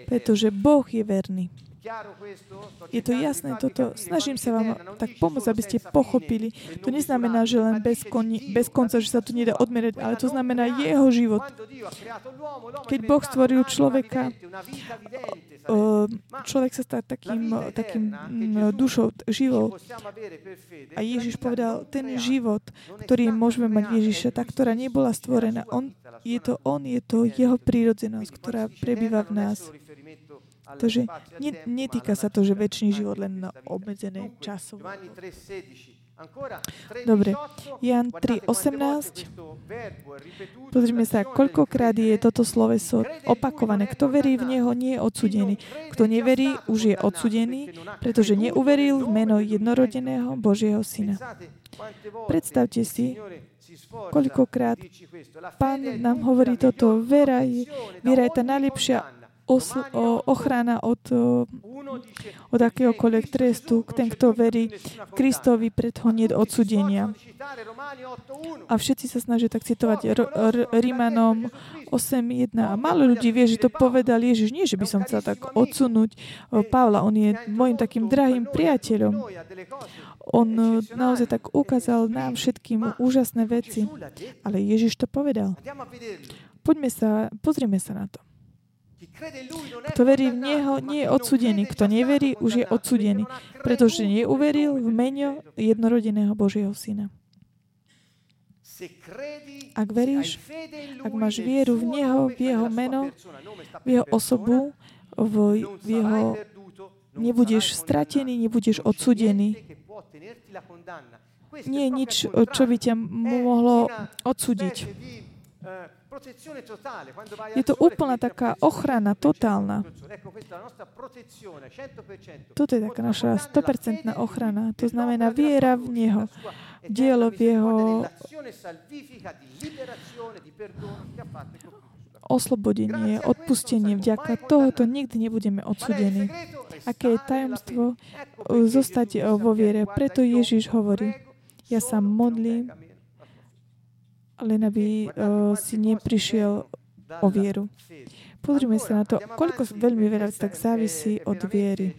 pretože Boh je verný. Je to jasné toto. Snažím sa vám tak pomôcť, aby ste pochopili. To neznamená, že len bez, koni, bez konca, že sa to nedá odmerať, ale to znamená jeho život. Keď Boh stvoril človeka, človek sa stá takým, takým dušou, živou. A Ježiš povedal, ten život, ktorý môžeme mať Ježiša, tá, ktorá nebola stvorená, on, je to on, je to jeho prírodzenosť, ktorá prebýva v nás. Takže netýka sa to, že väčší život len na obmedzené časovo. Dobre, Jan 3.18. Pozrime sa, koľkokrát je toto sloveso opakované. Kto verí v Neho, nie je odsudený. Kto neverí, už je odsudený, pretože neuveril v meno jednorodeného Božieho Syna. Predstavte si, koľkokrát Pán nám hovorí toto. Vera je, viera je tá najlepšia osl- ochrana od, od akéhokoľvek trestu. Ten, kto verí Kristovi, pred ho nie odsudenia. A všetci sa snažia tak citovať R- R- Rímanom 8.1. A málo ľudí vie, že to povedal Ježiš. Nie, že by som chcel tak odsunúť Pavla. On je môjim takým drahým priateľom. On naozaj tak ukázal nám všetkým úžasné veci. Ale Ježiš to povedal. Poďme sa, pozrieme sa na to. Kto verí v Neho, nie je odsudený. Kto neverí, už je odsudený, pretože neuveril v meno jednorodeného Božieho Syna. Ak veríš, ak máš vieru v Neho, v Jeho meno, v Jeho osobu, v, Jeho... Nebudeš stratený, nebudeš odsudený. Nie je nič, čo by ťa mohlo odsúdiť. Je to úplná taká ochrana, totálna. Toto je taká naša 100% ochrana. To znamená viera v Neho, dielo v Jeho oslobodenie, odpustenie. Vďaka tohoto nikdy nebudeme odsudení. Aké je tajomstvo zostať vo viere? Preto Ježiš hovorí, ja sa modlím, len aby uh, si neprišiel o vieru. Pozrime sa na to, koľko veľmi veľa tak závisí od viery.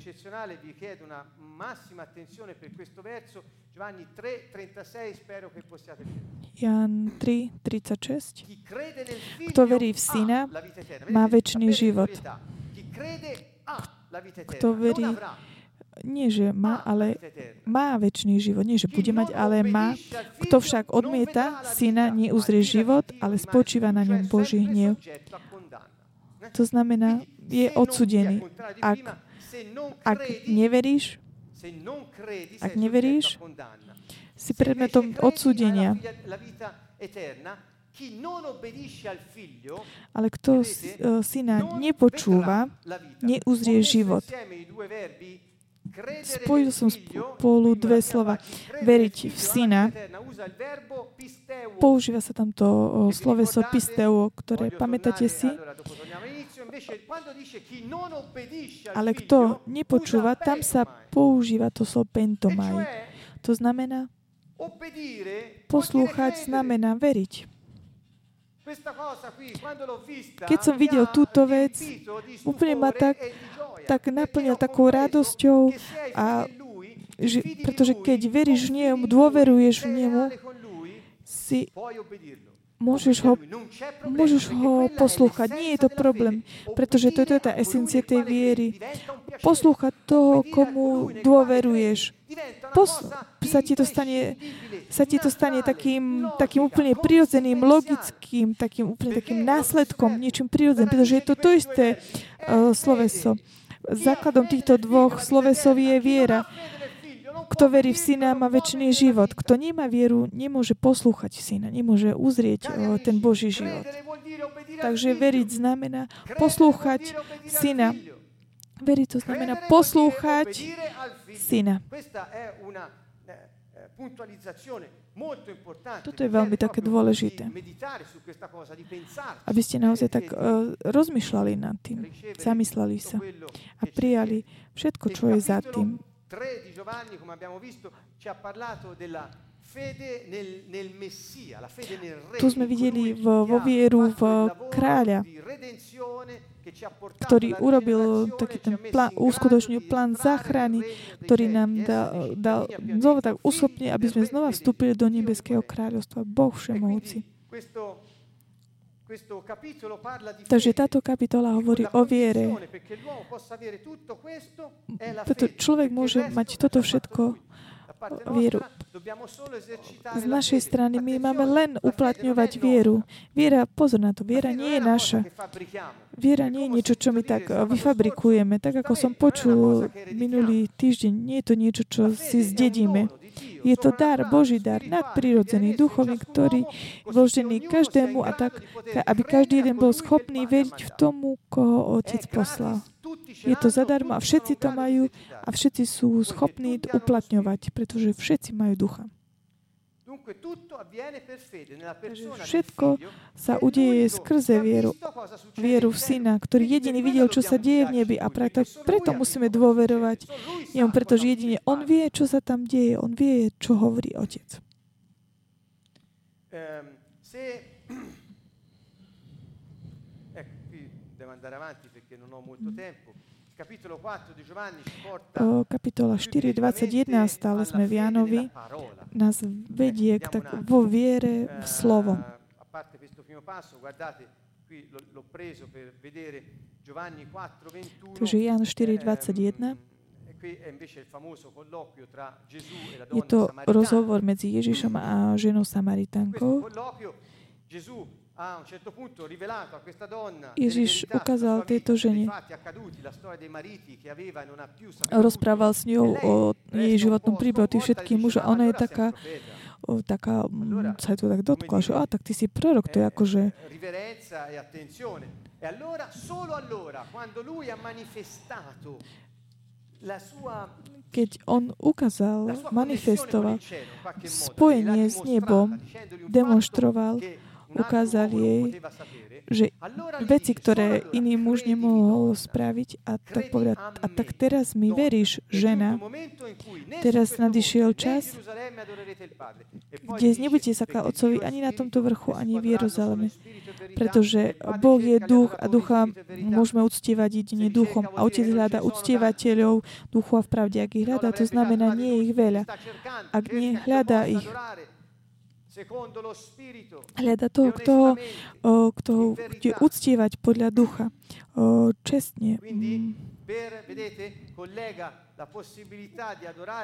Jan 3, 36. Kto verí v Syna, má väčší život. Kto verí nie, že má, ale má väčší život. Nie, že bude mať, ale má. Kto však odmieta syna, neuzrie život, ale spočíva na ňom Boží hnev. To znamená, je odsudený. Ak, ak neveríš, ak neveríš, si predmetom odsúdenia. Ale kto syna nepočúva, neuzrie život. Spojil som spolu dve slova. Veriť v syna. Používa sa tam to sloveso pisteo, ktoré pamätáte si? Ale kto nepočúva, tam sa používa to slovo pentomaj. To znamená, poslúchať znamená veriť. Keď som videl túto vec, úplne ma tak, tak naplnil takou radosťou, a, že, pretože keď veríš v nemu, dôveruješ v nemu, si môžeš ho, môžeš ho poslúchať. Nie je to problém, pretože to je tá esencia tej viery. Poslúchať toho, komu dôveruješ. Pos- sa ti to stane, sa ti to stane takým, takým úplne prirodzeným, logickým, takým úplne takým následkom, niečím prirodzeným, pretože je to to isté uh, sloveso. Základom týchto dvoch slovesov je viera. Kto verí v syna, má väčší život. Kto nemá vieru, nemôže poslúchať syna, nemôže uzrieť uh, ten Boží život. Takže veriť znamená poslúchať syna. Veriť to znamená poslúchať syna. Toto je veľmi také dôležité. Aby ste naozaj tak uh, rozmýšľali nad tým, zamysleli sa a prijali všetko, čo je za tým. 3 di Giovanni, come abbiamo visto, ci ha parlato della tu sme videli v, vo vieru v kráľa, ktorý urobil taký ten plán, uskutočnil plán záchrany, ktorý nám dal, dal znova tak uschopne, aby sme znova vstúpili do nebeského kráľovstva. Boh všemohúci. Takže táto kapitola hovorí o viere. Preto človek môže mať toto všetko vieru. Z našej strany my máme len uplatňovať vieru. Viera, pozor na to, viera nie je naša. Viera nie je niečo, čo my tak vyfabrikujeme. Tak ako som počul minulý týždeň, nie je to niečo, čo si zdedíme. Je to dar, Boží dar, nadprirodzený, duchovný, ktorý je vložený každému a tak, aby každý jeden bol schopný veriť v tomu, koho Otec poslal. Je to zadarmo a všetci to majú a všetci sú schopní uplatňovať, pretože všetci majú ducha. Takže všetko sa udeje skrze vieru. Vieru v Syna, ktorý jediný videl, čo sa deje v nebi a preto, preto musíme dôverovať jemu, pretože jedine on vie, čo sa tam deje. On vie, čo hovorí Otec. Ehm, ecco, qui devo andare avanti perché non ho molto tempo. Kapitola 4, 21, stále sme v Jánovi, nás vedie k tak vo viere v slovo. Takže Jan 4, 21. Je to rozhovor medzi Ježišom a ženou Samaritánkou. Ježiš ukázal tejto žene. Rozprával s ňou o jej životnom príbehu, tých všetkých mužov. Ona je taká, taká, mm, sa to tak dotkla, že a tak ty si prorok, to je akože... Keď on ukázal, manifestoval spojenie s nebom, demonstroval, ukázal jej, že veci, ktoré iný muž nemohol spraviť a tak povedať, a tak teraz mi veríš, žena, teraz nadišiel čas, kde nebudete sa kľať Otcovi ani na tomto vrchu, ani v Jeruzaleme. Pretože Boh je duch a ducha môžeme uctievať jedine duchom. A Otec hľada uctievateľov duchu a v pravde. Ak ich hľadá, to znamená, nie je ich veľa. Ak nie hľadá ich, Hľada toho, kto, kto bude uctievať podľa ducha, čestne. Mm.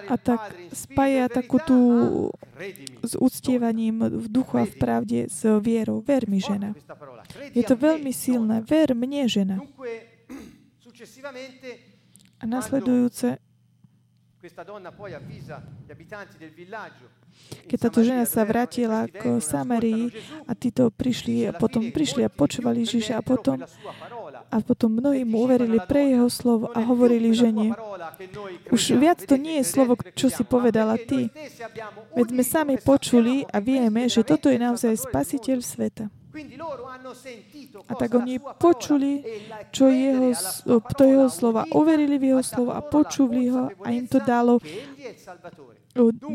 A tak spája takú tú s uctievaním v duchu a v pravde s vierou. Ver mi, žena. Je to veľmi silné. Ver mne, žena. A nasledujúce keď táto žena sa vrátila k Samarii a títo prišli a potom prišli a počúvali Ježiša a potom, a potom mnohí mu uverili pre jeho slovo a hovorili žene, už viac to nie je slovo, čo si povedala ty. Veď sme sami počuli a vieme, že toto je naozaj spasiteľ sveta. A tak oni počuli, čo jeho, to jeho slova, uverili v jeho slovo a počuli ho a im to dalo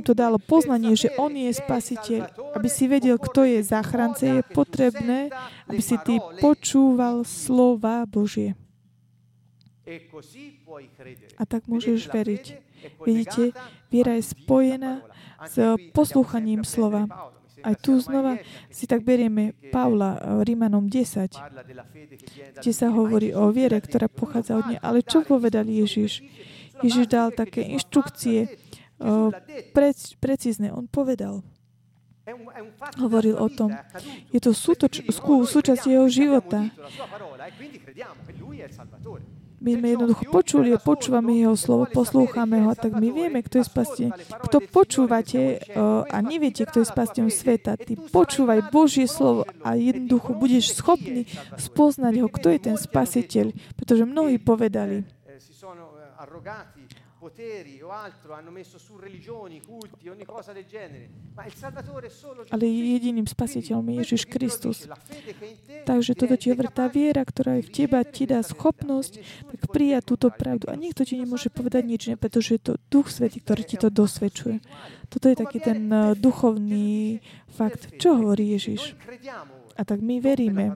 to dalo poznanie, že On je spasiteľ. Aby si vedel, kto je záchrance, je potrebné, aby si ty počúval slova Božie. A tak môžeš veriť. Vidíte, viera je spojená s poslúchaním slova. Aj tu znova si tak berieme Pavla Rímanom 10, kde sa hovorí o viere, ktorá pochádza od nej. Ale čo povedal Ježiš? Ježiš dal také inštrukcie, prec, precízne. On povedal, hovoril o tom. Je to sútoč, skú, súčasť jeho života. My sme jednoducho počuli počúvame jeho slovo, poslúchame ho, tak my vieme, kto je spasiteľ. Kto počúvate a neviete, kto je spasiteľom sveta, ty počúvaj Božie slovo a jednoducho budeš schopný spoznať ho, kto je ten spasiteľ. Pretože mnohí povedali, poteri o altro, hanno messo su religioni, culti, ogni cosa del genere. Ma il Salvatore è solo Ale jediným spasiteľom je Ježiš Kristus. Takže toto ti hovorí tá viera, ktorá je v teba, ti dá schopnosť tak prijať túto pravdu. A nikto ti nemôže povedať nič, ne, pretože je to Duch Svetý, ktorý ti to dosvedčuje. Toto je taký ten uh, duchovný fakt. Čo hovorí Ježiš? A tak my veríme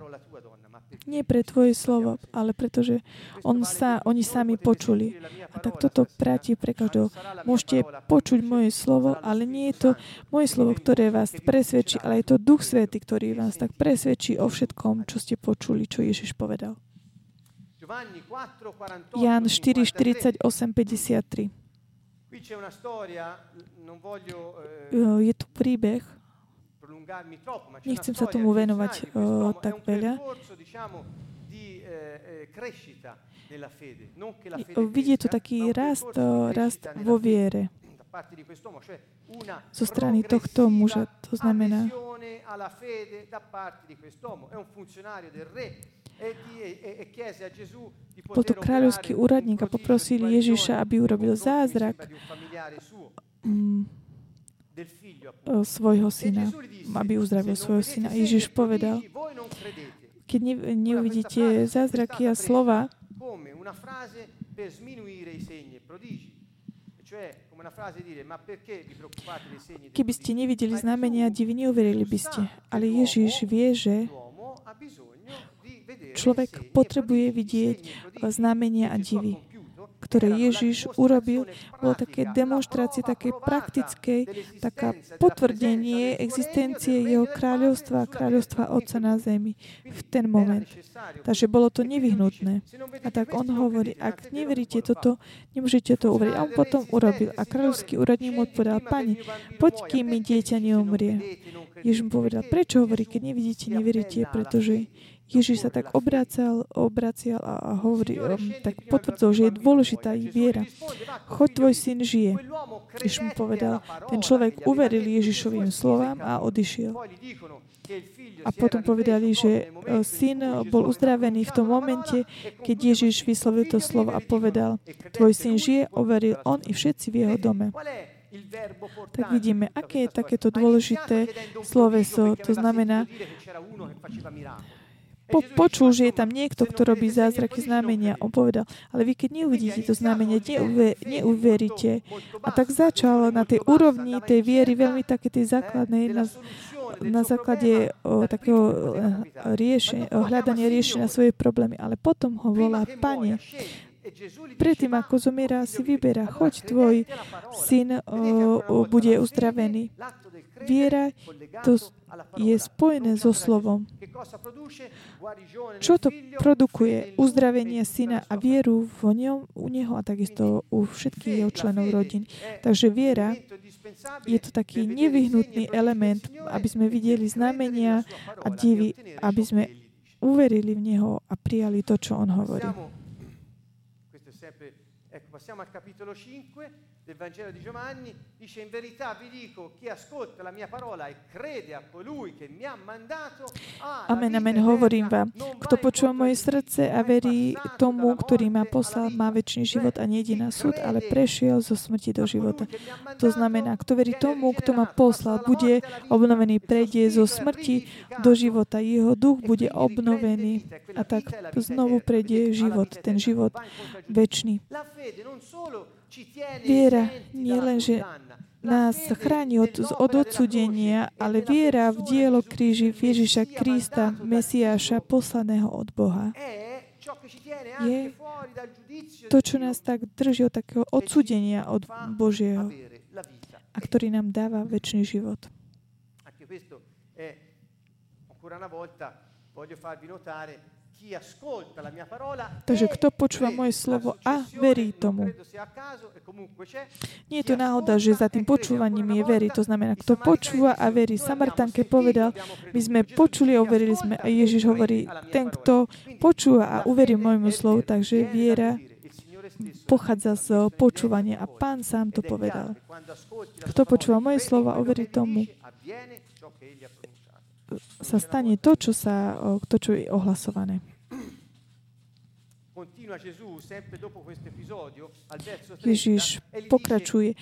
nie pre Tvoje slovo, ale pretože on sa, oni sami počuli. A tak toto práti pre každého. Môžete počuť moje slovo, ale nie je to moje slovo, ktoré vás presvedčí, ale je to Duch Svety, ktorý vás tak presvedčí o všetkom, čo ste počuli, čo Ježiš povedal. Jan 4, 48, 53. Je tu príbeh, Nechcem sa tomu venovať uh, tak veľa. Vidie tu taký rast, rast vo viere zo strany tohto muža. To znamená, bol to kráľovský úradník a poprosili Ježiša, aby urobil zázrak. Mm svojho syna, aby uzdravil svojho syna. Ježiš povedal, keď ne, neuvidíte zázraky a slova, Keby ste nevideli znamenia divy, neuverili by ste. Ale Ježiš vie, že človek potrebuje vidieť znamenia a divy ktoré Ježiš urobil, bolo také demonstrácie, také praktické, taká potvrdenie existencie jeho kráľovstva a kráľovstva Otca na zemi v ten moment. Takže bolo to nevyhnutné. A tak on hovorí, ak neveríte toto, nemôžete to uveriť. A on potom urobil. A kráľovský úradník mu odpovedal, pani, poď, kým mi dieťa neumrie. Ježiš mu povedal, prečo hovorí, keď nevidíte, neveríte, pretože Ježiš sa tak obracal, obracial a, a hovorí, um, tak potvrdzol, že je dôležitá viera. Choď, tvoj syn žije. Ježiš mu povedal, ten človek uveril Ježišovým slovám a odišiel. A potom povedali, že e, syn bol uzdravený v tom momente, keď Ježiš vyslovil to slovo a povedal, tvoj syn žije, overil on i všetci v jeho dome. Tak vidíme, aké je takéto dôležité sloveso. To znamená, po, počul, že je tam niekto, kto robí zázraky znamenia. On povedal, ale vy keď neuvidíte to znamenie, neuver, neuveríte. A tak začal na tej úrovni tej viery, veľmi také tej základnej, na, na základe o, takého eh, riešenia, hľadania riešenia svojej problémy. Ale potom ho volá Pane, Predtým, ako zomiera, si vyberá, choď tvoj syn o, o, bude uzdravený. Viera to je spojené so slovom. Čo to produkuje? Uzdravenie syna a vieru v ňom, u neho a takisto u všetkých jeho členov rodín. Takže viera je to taký nevyhnutný element, aby sme videli znamenia a divy, aby sme uverili v Neho a prijali to, čo On hovorí. Ecco, passiamo al capitolo 5 del Vangelo di Giovanni, dice in verità vi dico, chi ascolta la mia parola e crede a colui che mi ha mandato, Amen, amen, hovorím vám. Kto počúva moje srdce a verí tomu, ktorý ma poslal, má väčší život a nejde na súd, ale prešiel zo smrti do života. To znamená, kto verí tomu, kto ma poslal, bude obnovený, prejde zo smrti do života. Jeho duch bude obnovený a tak znovu prejde život, ten život väčší. Viera nie len, že nás chráni od, od odsudenia, ale viera v dielo kríži Ježiša Krista, Mesiáša, poslaného od Boha, je to, čo nás tak drží od takého odsudenia od Božieho a ktorý nám dáva väčší život. Ancora una volta voglio farvi notare Takže kto počúva moje slovo a verí tomu. Nie je to náhoda, že za tým počúvaním je verí. To znamená, kto počúva a verí. Samaritánke povedal, my sme počuli a uverili sme. A Ježiš hovorí, ten, kto počúva a uverí môjmu slovu, takže viera pochádza z počúvania. A pán sám to povedal. Kto počúva moje slova a uverí tomu, sa stane to, čo, sa, to, čo je ohlasované. Ježiš pokračuje.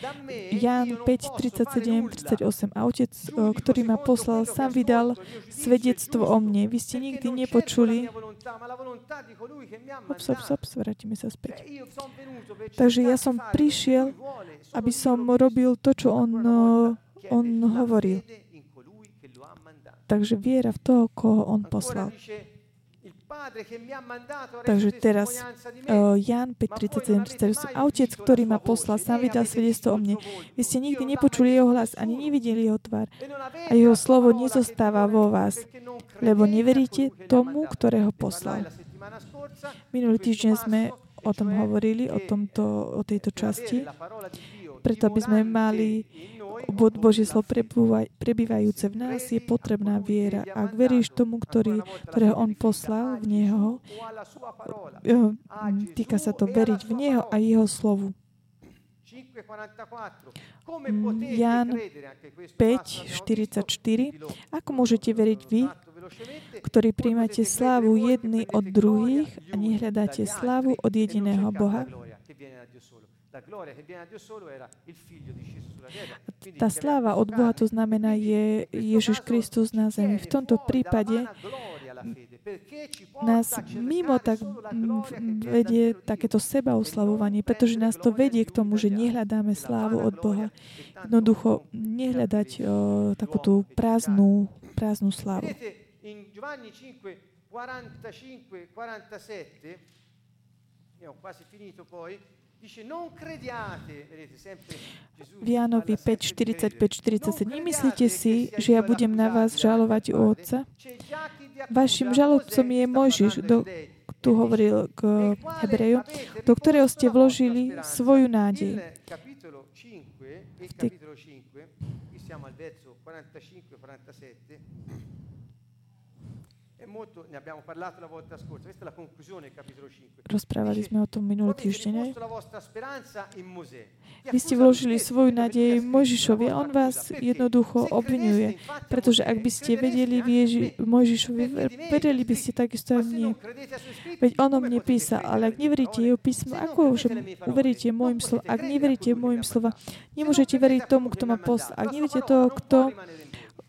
Jan 5, 37, 38. A otec, ktorý ma poslal, sám vydal svedectvo o mne. Vy ste nikdy nepočuli. Ops, ops, ops, vrátime sa späť. Takže ja som prišiel, aby som robil to, čo on, on hovoril. Takže viera v toho, koho on poslal. Takže teraz uh, Jan 5, 37, 38. A otec, ktorý ma poslal, sám vydal svedectvo o mne. Vy ste nikdy nepočuli jeho hlas, ani nevideli jeho tvár. A jeho slovo nezostáva vo vás, lebo neveríte tomu, ktorého poslal. Minulý týždeň sme o tom hovorili, o, tomto, o tejto časti, preto aby sme mali Božie slovo prebývajúce v nás, je potrebná viera. Ak veríš tomu, ktorý, ktorého On poslal v Neho, eh, týka sa to veriť v Neho a Jeho slovu. Jan 5.44 Ako môžete veriť vy, ktorí príjmate slávu jedný od druhých a nehľadáte slávu od jediného Boha? Tá sláva od Boha to znamená je Ježiš Kristus na zemi. V tomto prípade nás mimo tak vedie takéto sebaoslavovanie, pretože nás to vedie k tomu, že nehľadáme slávu od Boha. Jednoducho nehľadať o, takú tú prázdnu, prázdnu slávu. In Giovanni 5, 45, 47, io ho quasi finito poi, v Jánovi 5, 45, 47. Nemyslíte si, že ja budem na vás žalovať u Otca? Vašim žalobcom je Mojžiš, do, tu hovoril k Hebreju, do ktorého ste vložili svoju nádej. V tej Rozprávali sme o tom minulý týždeň. Vy ste vložili svoju nádej Mojžišovi a on vás jednoducho obvinuje. Pretože ak by ste vedeli Ježi, Mojžišovi, vedeli by ste takisto aj mne. Veď on o mne písal, ale ak neveríte jeho písmo, ako že uveríte môjim slovom? Ak neveríte môjim slova, nemôžete veriť tomu, kto ma poslal. Ak neviete toho, kto,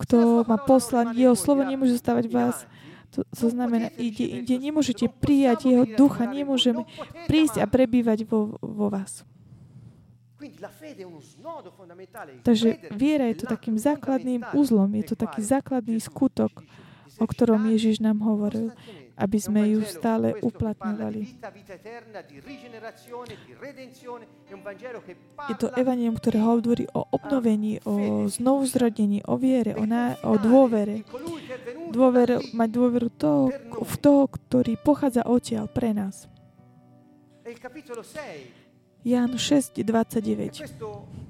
kto ma poslal, jeho slovo nemôže zostávať vás. To, to znamená, ide, ide, nemôžete prijať jeho ducha, nemôžeme prísť a prebývať vo, vo vás. Takže viera je to takým základným uzlom, je to taký základný skutok, o ktorom Ježiš nám hovoril aby sme ju stále uplatňovali. Je to evanium, ktoré hovorí o obnovení, o znovuzrodení, o viere, o, ná, o dôvere. Dôver, mať dôveru toho, v toho, ktorý pochádza odtiaľ pre nás. Jan 6, 29.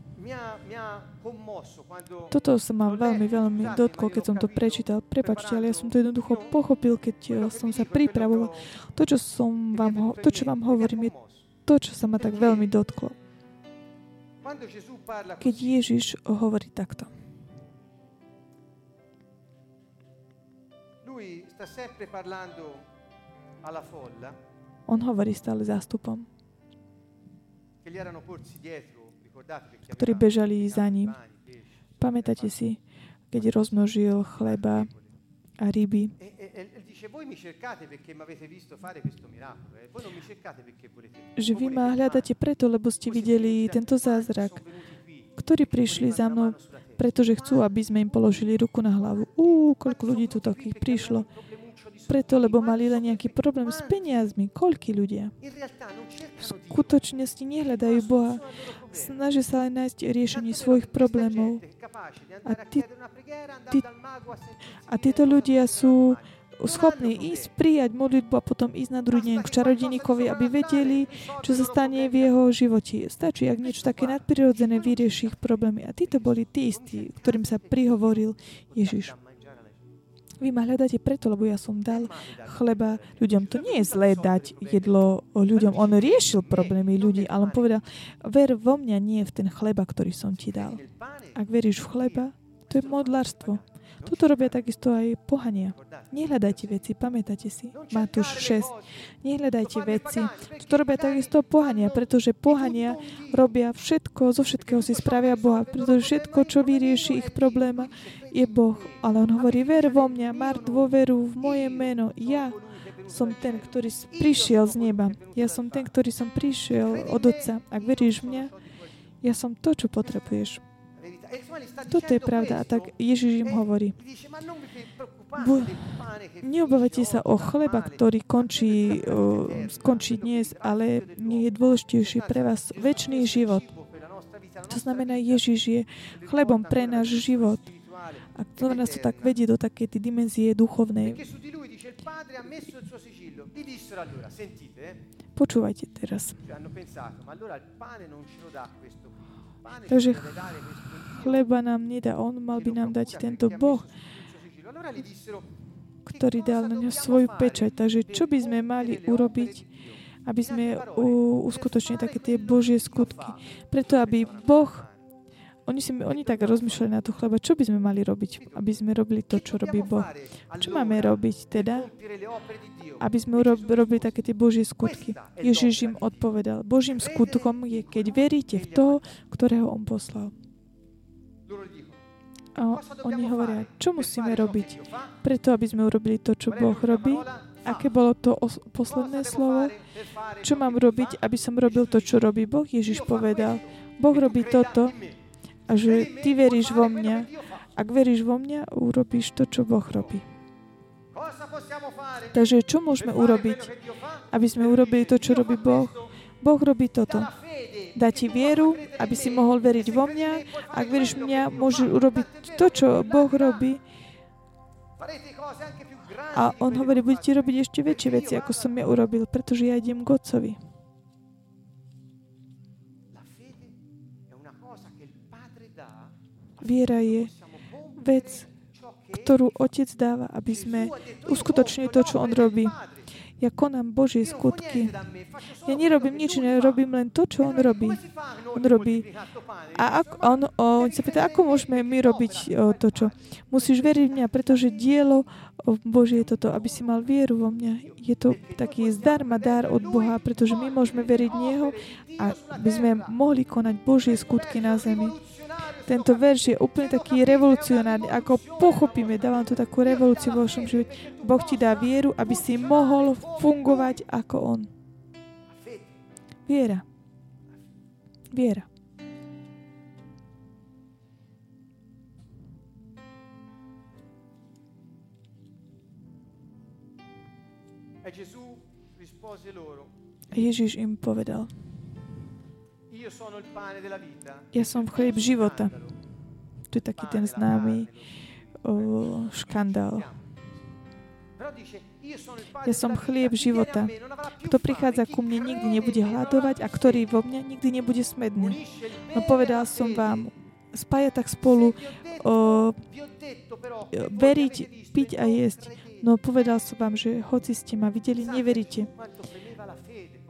Toto sa ma veľmi, veľmi dotklo, keď som to prečítal. Prepačte, ale ja som to jednoducho pochopil, keď eh, som sa pripravoval. To, čo, som vám, to, čo vám hovorím, je to, čo sa ma tak veľmi dotklo. Keď Ježiš hovorí takto. On hovorí stále zástupom ktorí bežali za ním. Pamätáte si, keď rozmnožil chleba a ryby. Že vy ma hľadáte preto, lebo ste videli tento zázrak, ktorí prišli za mnou, pretože chcú, aby sme im položili ruku na hlavu. Ú, koľko ľudí tu takých prišlo preto, lebo mali len nejaký problém s peniazmi. Koľky ľudia? V skutočnosti nehľadajú Boha. Snažia sa len nájsť riešenie svojich problémov. A, tí, tí, a títo ľudia sú schopní ísť, prijať modlitbu a potom ísť na druhý deň k čarodejníkovi, aby vedeli, čo sa stane v jeho živote. Stačí, ak niečo také nadprirodzené vyrieši ich problémy. A títo boli tí istí, ktorým sa prihovoril Ježiš. Vy ma hľadáte preto, lebo ja som dal chleba ľuďom. To nie je zlé dať jedlo ľuďom. On riešil problémy ľudí, ale on povedal, ver vo mňa, nie v ten chleba, ktorý som ti dal. Ak veríš v chleba, to je modlárstvo. Toto robia takisto aj pohania. Nehľadajte veci, pamätáte si? Matúš 6. Nehľadajte veci. Toto robia takisto pohania, pretože pohania robia všetko, zo všetkého si spravia Boha, pretože všetko, čo vyrieši ich probléma, je Boh. Ale on hovorí, ver vo mňa, mar dôveru v moje meno. Ja som ten, ktorý prišiel z neba. Ja som ten, ktorý som prišiel od Otca. Ak veríš mňa, ja som to, čo potrebuješ. Toto je pravda. A tak Ježiš im hovorí, bu, neobávajte sa o chleba, ktorý končí, uh, skončí dnes, ale nie je dôležitejší pre vás väčší život. To znamená, Ježiš je chlebom pre náš život. A to nás to tak vedie do také tie dimenzie duchovnej. Počúvajte teraz. Takže chleba nám nedá, on mal by nám dať tento Boh, ktorý dal na ňo svoju pečať. Takže čo by sme mali urobiť, aby sme uskutočnili také tie Božie skutky? Preto, aby Boh oni, si, oni tak rozmýšľali na to chleba, čo by sme mali robiť, aby sme robili to, čo robí Boh. Čo máme robiť teda, aby sme robili také tie Božie skutky? Ježiš im odpovedal, Božím skutkom je, keď veríte v toho, ktorého On poslal. A oni hovoria, čo musíme robiť? Preto, aby sme urobili to, čo Boh robí, aké bolo to os- posledné slovo? Čo mám robiť, aby som robil to, čo robí Boh? Ježiš povedal, Boh robí toto a že ty veríš vo mňa. Ak veríš vo mňa, urobíš to, čo Boh robí. Takže čo môžeme urobiť, aby sme urobili to, čo robí Boh? Boh robí toto. Dá ti vieru, aby si mohol veriť vo mňa. Ak veríš mňa, môžeš urobiť to, čo Boh robí. A on hovorí, budete robiť ešte väčšie veci, ako som ja urobil, pretože ja idem k Otcovi. Viera je vec, ktorú Otec dáva, aby sme uskutočnili to, čo On robí. Ja konám Božie skutky. Ja nerobím nič, nerobím len to, čo On robí. On robí. A ako, on, on sa pýta, ako môžeme my robiť to, čo? Musíš veriť v mňa, pretože dielo Božie je toto, aby si mal vieru vo mňa. Je to taký zdarma dar od Boha, pretože my môžeme veriť v Neho a by sme mohli konať Božie skutky na zemi. Tento verš je úplne taký revolucionárny. Ako pochopíme, dávam tu takú revolúciu vo vašom živote. Boh ti dá vieru, aby si mohol fungovať ako On. Viera. Viera. A Ježiš im povedal, ja som chlieb života. To je taký ten známy o, škandál. Ja som chlieb života. Kto prichádza ku mne, nikdy nebude hľadovať a ktorý vo mne, nikdy nebude smedný. No povedal som vám, spája tak spolu o, veriť, piť a jesť. No povedal som vám, že hoci ste ma videli, neveríte.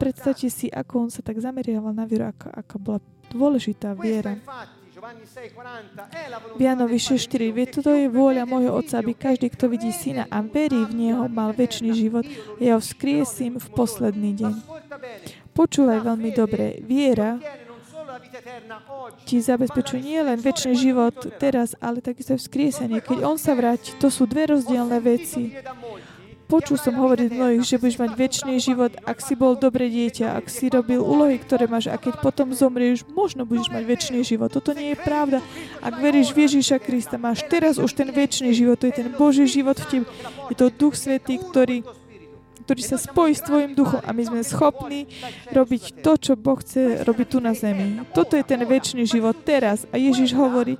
Predstavte si, ako on sa tak zameriaval na vieru, aká, aká bola dôležitá viera. V Janovi 6.4. Vie, toto je vôľa môjho Otca, aby každý, kto vidí Syna a verí v Neho, mal väčší život. Ja ho vzkriesím v posledný deň. Počúvaj veľmi dobre. Viera ti zabezpečuje nie len väčší život teraz, ale takisto vzkriesenie. Keď On sa vráti, to sú dve rozdielne veci. Počul som hovoriť mnohých, že budeš mať väčší život, ak si bol dobré dieťa, ak si robil úlohy, ktoré máš a keď potom zomrieš, možno budeš mať väčší život. Toto nie je pravda. Ak veríš v Ježíša Krista, máš teraz už ten väčší život, to je ten Boží život v tebe. Je to Duch Svetý, ktorý ktorý sa spojí s tvojim duchom a my sme schopní robiť to, čo Boh chce robiť tu na zemi. Toto je ten väčší život teraz. A Ježiš hovorí,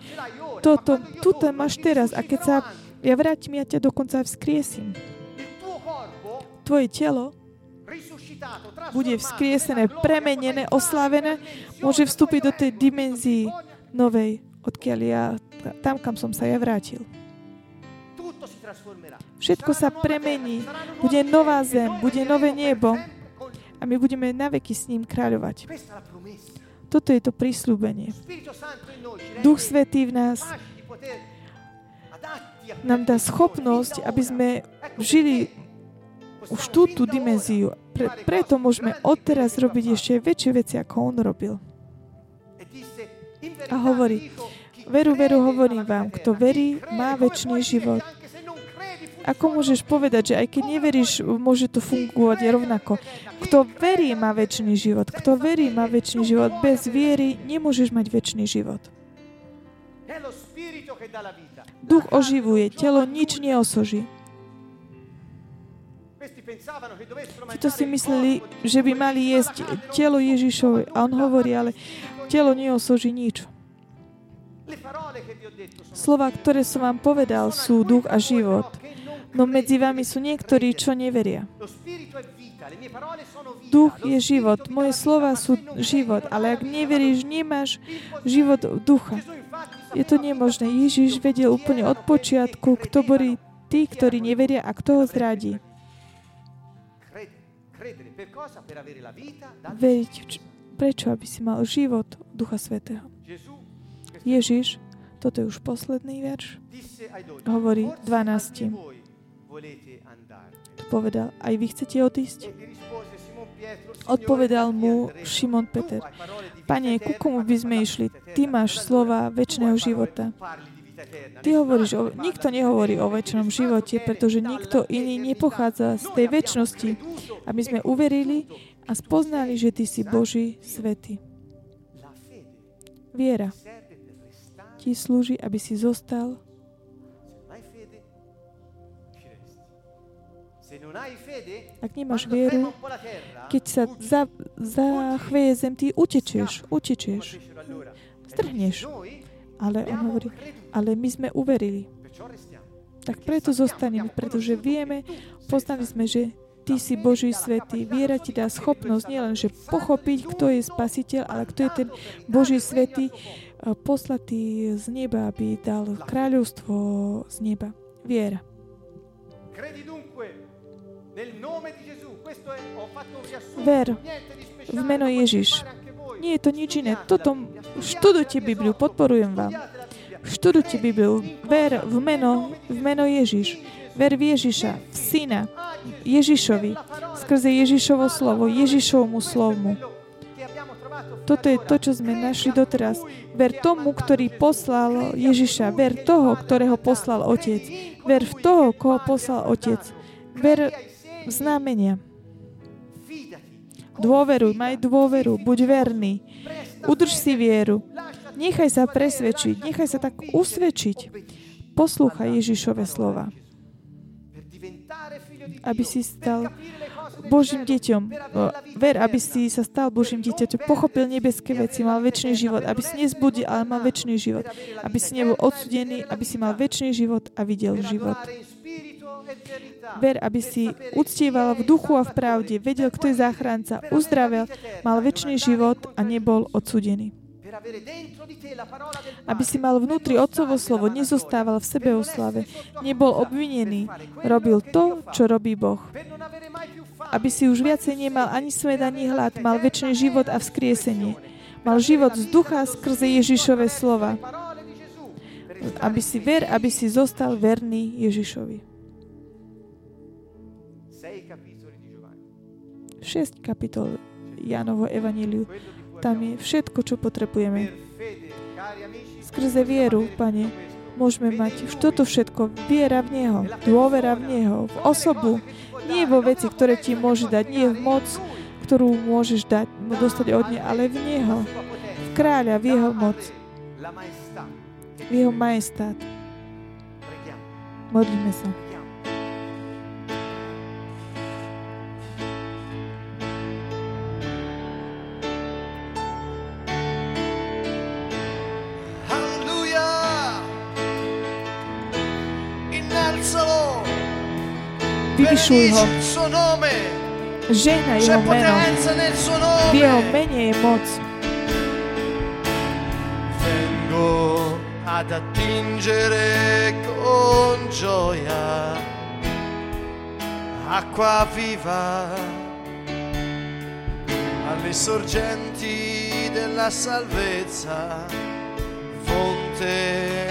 toto, tuto máš teraz a keď sa ja vrátim, ja ťa dokonca vzkriesim tvoje telo bude vzkriesené, premenené, oslavené, môže vstúpiť do tej dimenzii novej, odkiaľ ja, tam, kam som sa ja vrátil. Všetko sa premení, bude nová zem, bude nové nebo a my budeme naveky s ním kráľovať. Toto je to prísľubenie. Duch Svetý v nás nám dá schopnosť, aby sme žili už túto dimenziu. Pre, preto môžeme odteraz robiť ešte väčšie veci, ako on robil. A hovorí, veru, veru, hovorím vám, kto verí, má väčší život. Ako môžeš povedať, že aj keď neveríš, môže to fungovať rovnako. Kto verí, má väčší život. Kto verí, má väčší život. Bez viery nemôžeš mať väčší život. Duch oživuje, telo nič neosoží. Títo si mysleli, že by mali jesť telo Ježišové. A on hovorí, ale telo neosoží nič. Slova, ktoré som vám povedal, sú duch a život. No medzi vami sú niektorí, čo neveria. Duch je život. Moje slova sú život, ale ak neveríš, nemáš život ducha. Je to nemožné. Ježiš vedel úplne od počiatku, kto boli tí, ktorí neveria a kto ho zradí. Veriť, prečo? Aby si mal život Ducha Svetého. Ježiš, toto je už posledný verš, hovorí 12. Povedal, aj vy chcete odísť? Odpovedal mu Šimon Peter, Pane, ku komu by sme išli? Ty máš slova väčšného života. Ty hovoríš, o, nikto nehovorí o väčšnom živote, pretože nikto iný nepochádza z tej väčšnosti, aby sme uverili a spoznali, že Ty si Boží svety. Viera ti slúži, aby si zostal Ak nemáš vieru, keď sa za, zachveje zem, ty utečieš, utečieš, strhneš. Ale on hovorí, ale my sme uverili. Tak preto zostaneme, pretože vieme, poznali sme, že Ty si Boží svetý. Viera ti dá schopnosť nielen, že pochopiť, kto je spasiteľ, ale kto je ten Boží svetý, poslatý z neba, aby dal kráľovstvo z neba. Viera. Ver v meno Ježiš. Nie je to nič iné. Toto, študujte Bibliu, podporujem vám. Študujte Bibliu. Ver v meno, v meno Ježiš. Ver v Ježiša, v Syna, Ježišovi, skrze Ježišovo slovo, Ježišovmu slovmu. Toto je to, čo sme našli doteraz. Ver tomu, ktorý poslal Ježiša. Ver toho, ktorého poslal Otec. Ver v toho, koho poslal Otec. Ver v znamenia. Dôveruj, maj dôveru, buď verný. Udrž si vieru. Nechaj sa presvedčiť, nechaj sa tak usvedčiť. Poslúchaj Ježišove slova. Aby si stal Božím deťom. Ver, aby si sa stal Božím dieťaťom. Pochopil nebeské veci, mal väčší život. Aby si nezbudil, ale mal väčší život. Aby si nebol odsudený, aby si mal väčší život a videl život. Ver, aby si uctieval v duchu a v pravde, vedel, kto je záchranca, uzdravel, mal väčší život a nebol odsudený. Aby si mal vnútri Otcovo slovo, nezostával v sebe oslave, nebol obvinený, robil to, čo robí Boh. Aby si už viacej nemal ani smed, ani hlad, mal väčší život a vzkriesenie. Mal život z ducha skrze Ježišove slova. Aby si ver, aby si zostal verný Ježišovi. 6 kapitol Janovo Evangeliu. Tam je všetko, čo potrebujeme. Skrze vieru, Pane, môžeme mať toto všetko. Viera v Neho, dôvera v Neho, v osobu. Nie vo veci, ktoré ti môže dať, nie v moc, ktorú môžeš dať, dostať od Nej, ale v Neho. V kráľa, v Jeho moc. V Jeho majestát. Modlíme sa. Vyvyšuj ho. Žehnaj jeho meno. V jeho mene je moc. Vengo ad attingere con gioia acqua viva alle sorgenti della salvezza, fonte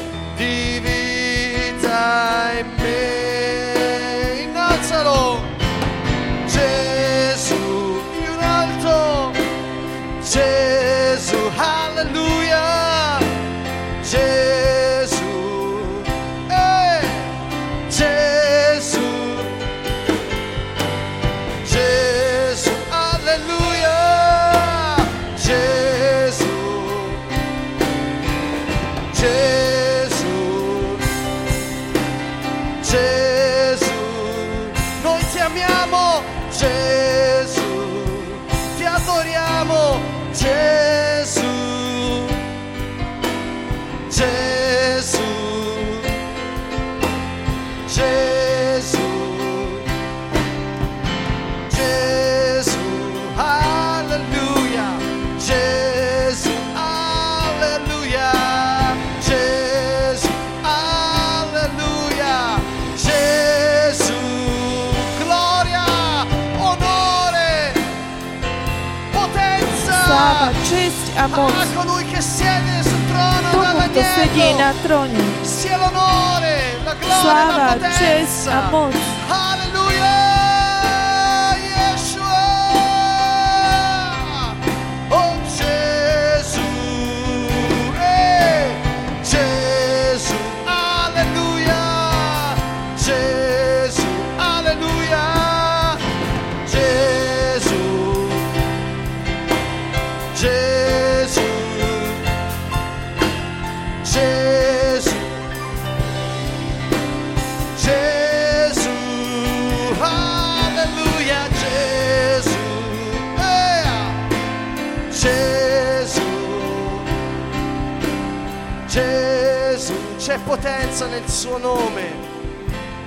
made. Sedí na tróne. Sláva, la česť a moc potenza nel suo nome,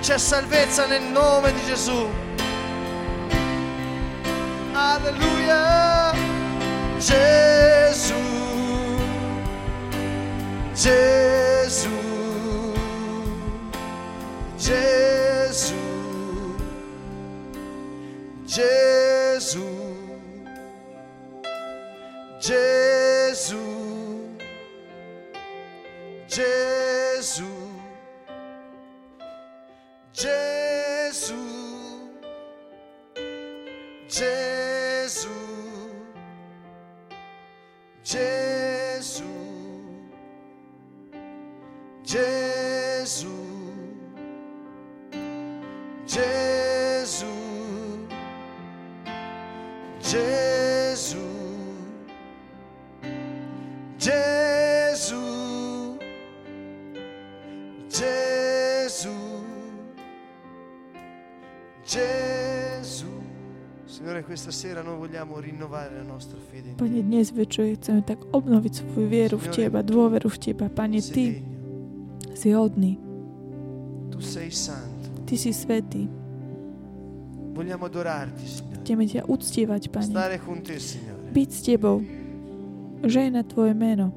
c'è salvezza nel nome di Gesù. Alleluia, Gesù, Gesù. Gesù, Gesù, Gesù. Gesù, Gesù, Gesù, Gesù, Gesù. Signore, questa sera noi vogliamo rinnovare la nostra fede in Pane, dnes večer chceme tak obnoviť svoju vieru v Teba, dôveru v Teba. Pane, Sei Ty degno, si hodný, tu sei santo. Ty si svetý. Vogliamo adorarti, Signore. Chceme ťa uctievať, Pane. Stare con te, Signore. Byť s Tebou. Žehna Tvoje meno.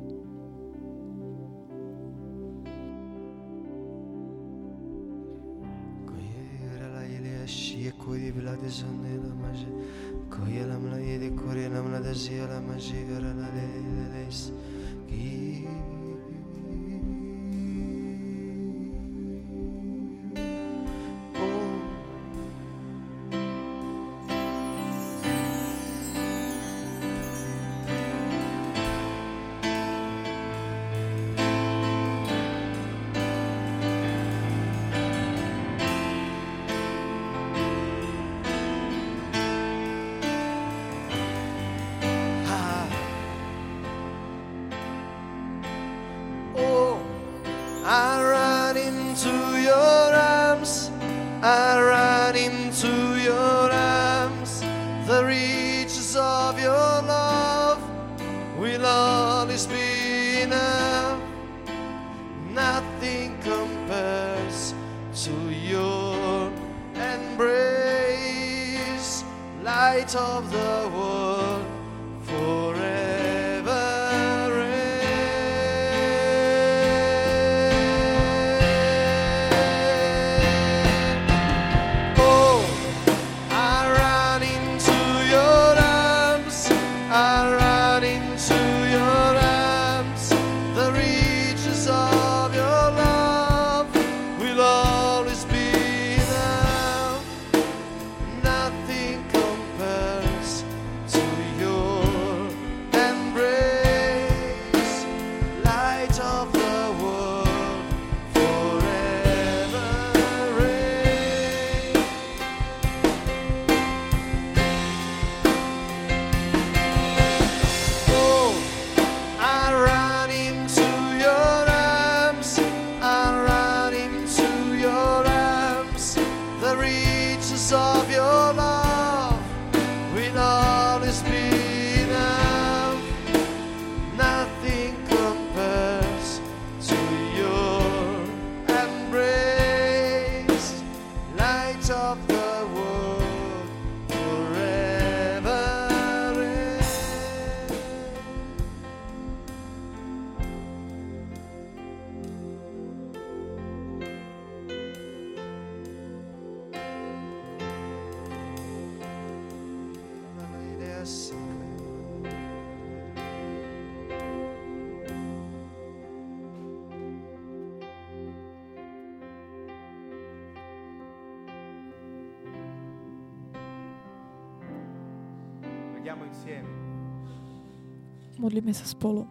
Modlíme sa spolu.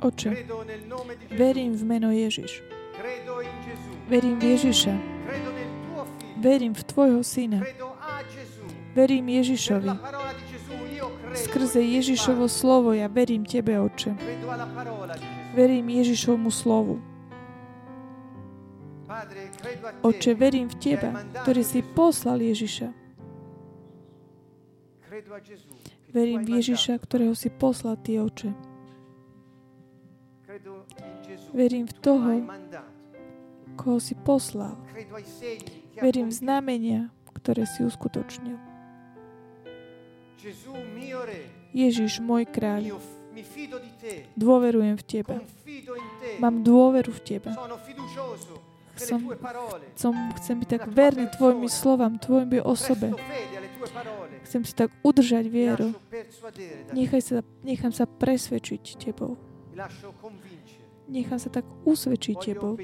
Oče, verím v meno Ježiš. Verím v Ježiša. Verím v Tvojho Syna. Verím Ježišovi. Skrze Ježišovo slovo ja verím Tebe, Oče. Verím Ježišovmu slovu. Oče, verím v Teba, ktorý si poslal Ježiša. Verím v Ježiša, ktorého si poslal Ty, Oče. Verím v toho, koho si poslal. Verím v znamenia, ktoré si uskutočnil. Ježiš, môj kráľ, dôverujem v Teba. Mám dôveru v Teba. Som, som, chcem byť tak verný Tvojimi slovám, Tvojej osobe. Chcem si tak udržať vieru. Nechaj sa, nechám sa presvedčiť Tebou. Nechám sa tak usvedčiť Tebou.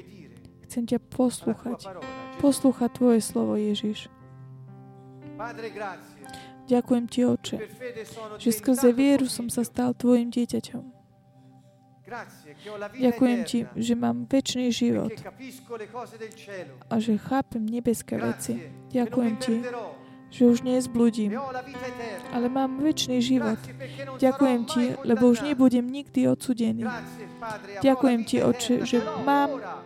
Chcem ťa poslúchať. Poslúchať Tvoje slovo, Ježiš. Ďakujem Ti, Oče, že skrze vieru som sa stal Tvojim dieťaťom. Ďakujem Ti, že mám väčší e život. a že chápem nebeské veci. Ďakujem Ti, že už nezbludím, e ale mám väčší život. Ďakujem Ti, lebo už nebudem nikdy odsudený. Ďakujem Ti, Oče, že mám e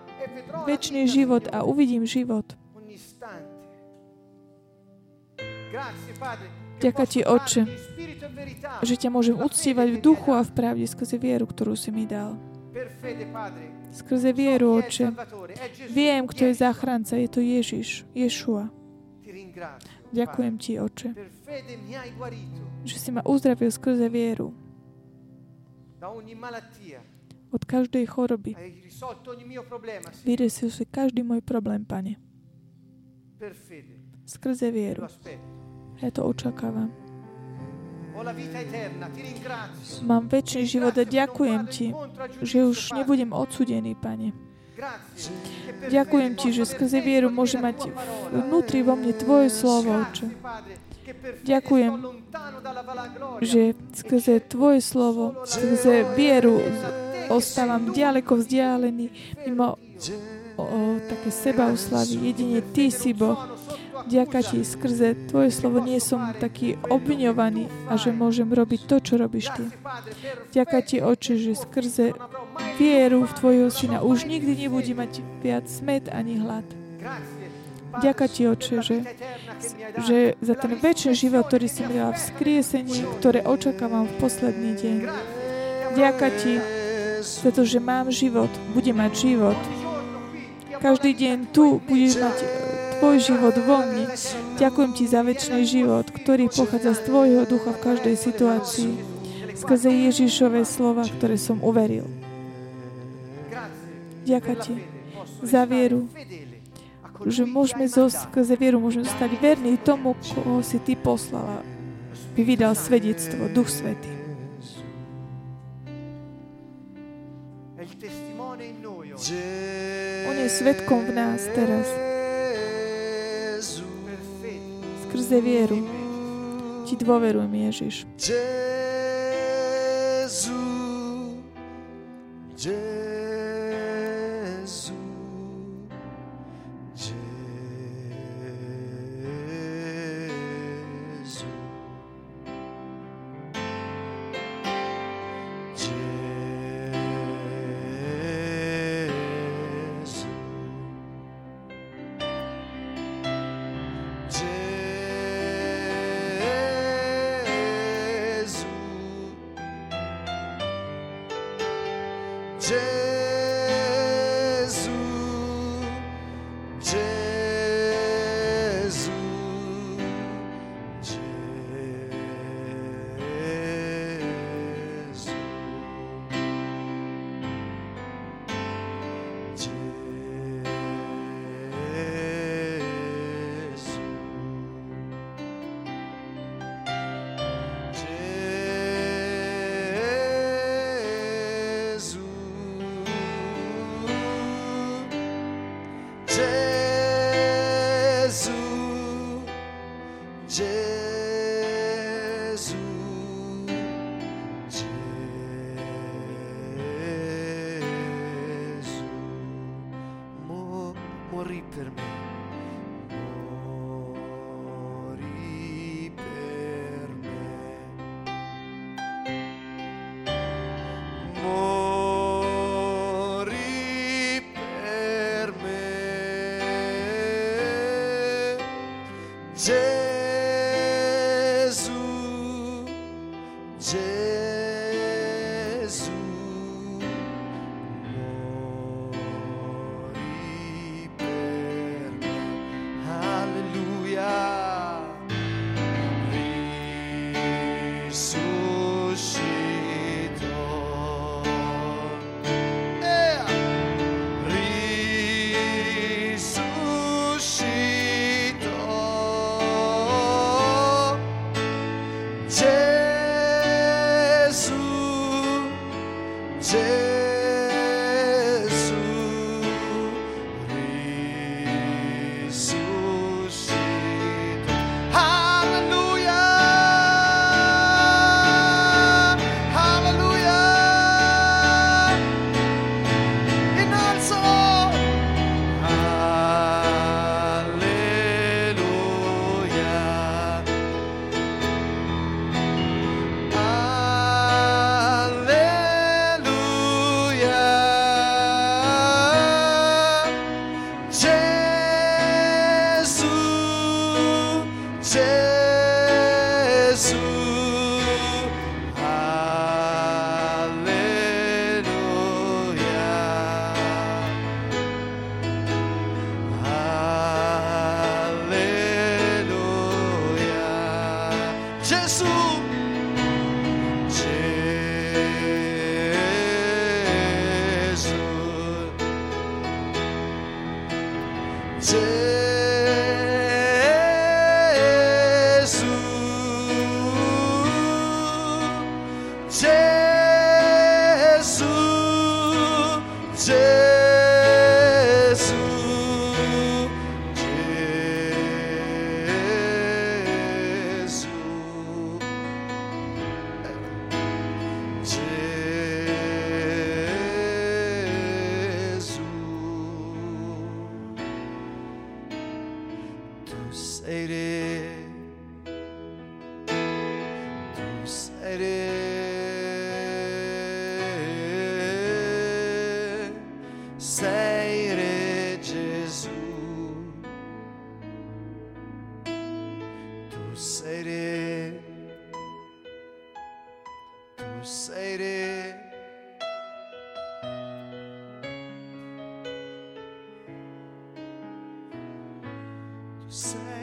väčší život a uvidím život. Grazie, Padre, Ďaká Ti, Oče, že ťa môžem uctievať v duchu a v pravde skrze vieru, ktorú si mi dal. Skrze vieru, Oče, viem, kto je záchranca, je to Ježiš, Ješua. Ďakujem. Ti, Oče, že si ma uzdravil skrze vieru od každej choroby. Vyriešil si každý môj problém, Pane. Skrze vieru. Ja to očakávam. Mám väčší život a ďakujem Ti, že už nebudem odsudený, Pane. Ďakujem Ti, že skrze vieru môžem mať vnútri vo mne Tvoje slovo, Oče. Ďakujem, že skrze Tvoje slovo, skrze vieru ostávam ďaleko vzdialený mimo o, o, také seba oslavy. Jedine Ty si Boh. Ďaká Ti, skrze Tvoje slovo nie som taký obviňovaný a že môžem robiť to, čo robíš Ty. Ďaká Ti, Oče, že skrze vieru v Tvojho Syna. Už nikdy nebude mať viac smet ani hlad. Ďaká Ti, Oče, že, že za ten väčší život, ktorý si mi dala v skriesení, ktoré očakávam v posledný deň. Ďaká Ti za to, že mám život, budem mať život. Každý deň tu budeš mať Tvoj život vo mne. Ďakujem Ti za väčší život, ktorý pochádza z Tvojho ducha v každej situácii skrze Ježišové slova, ktoré som uveril. Ďakujem Ti za vieru, že môžeme zo, skrze vieru môžeme zostať verní tomu, koho si Ty poslala, by vydal svedectvo, Duch Svetý. On je svetkom v nás teraz. Skrze vieru ti dôverujem, Ježiš. morì per me. Crusader, Crusader. Crusader.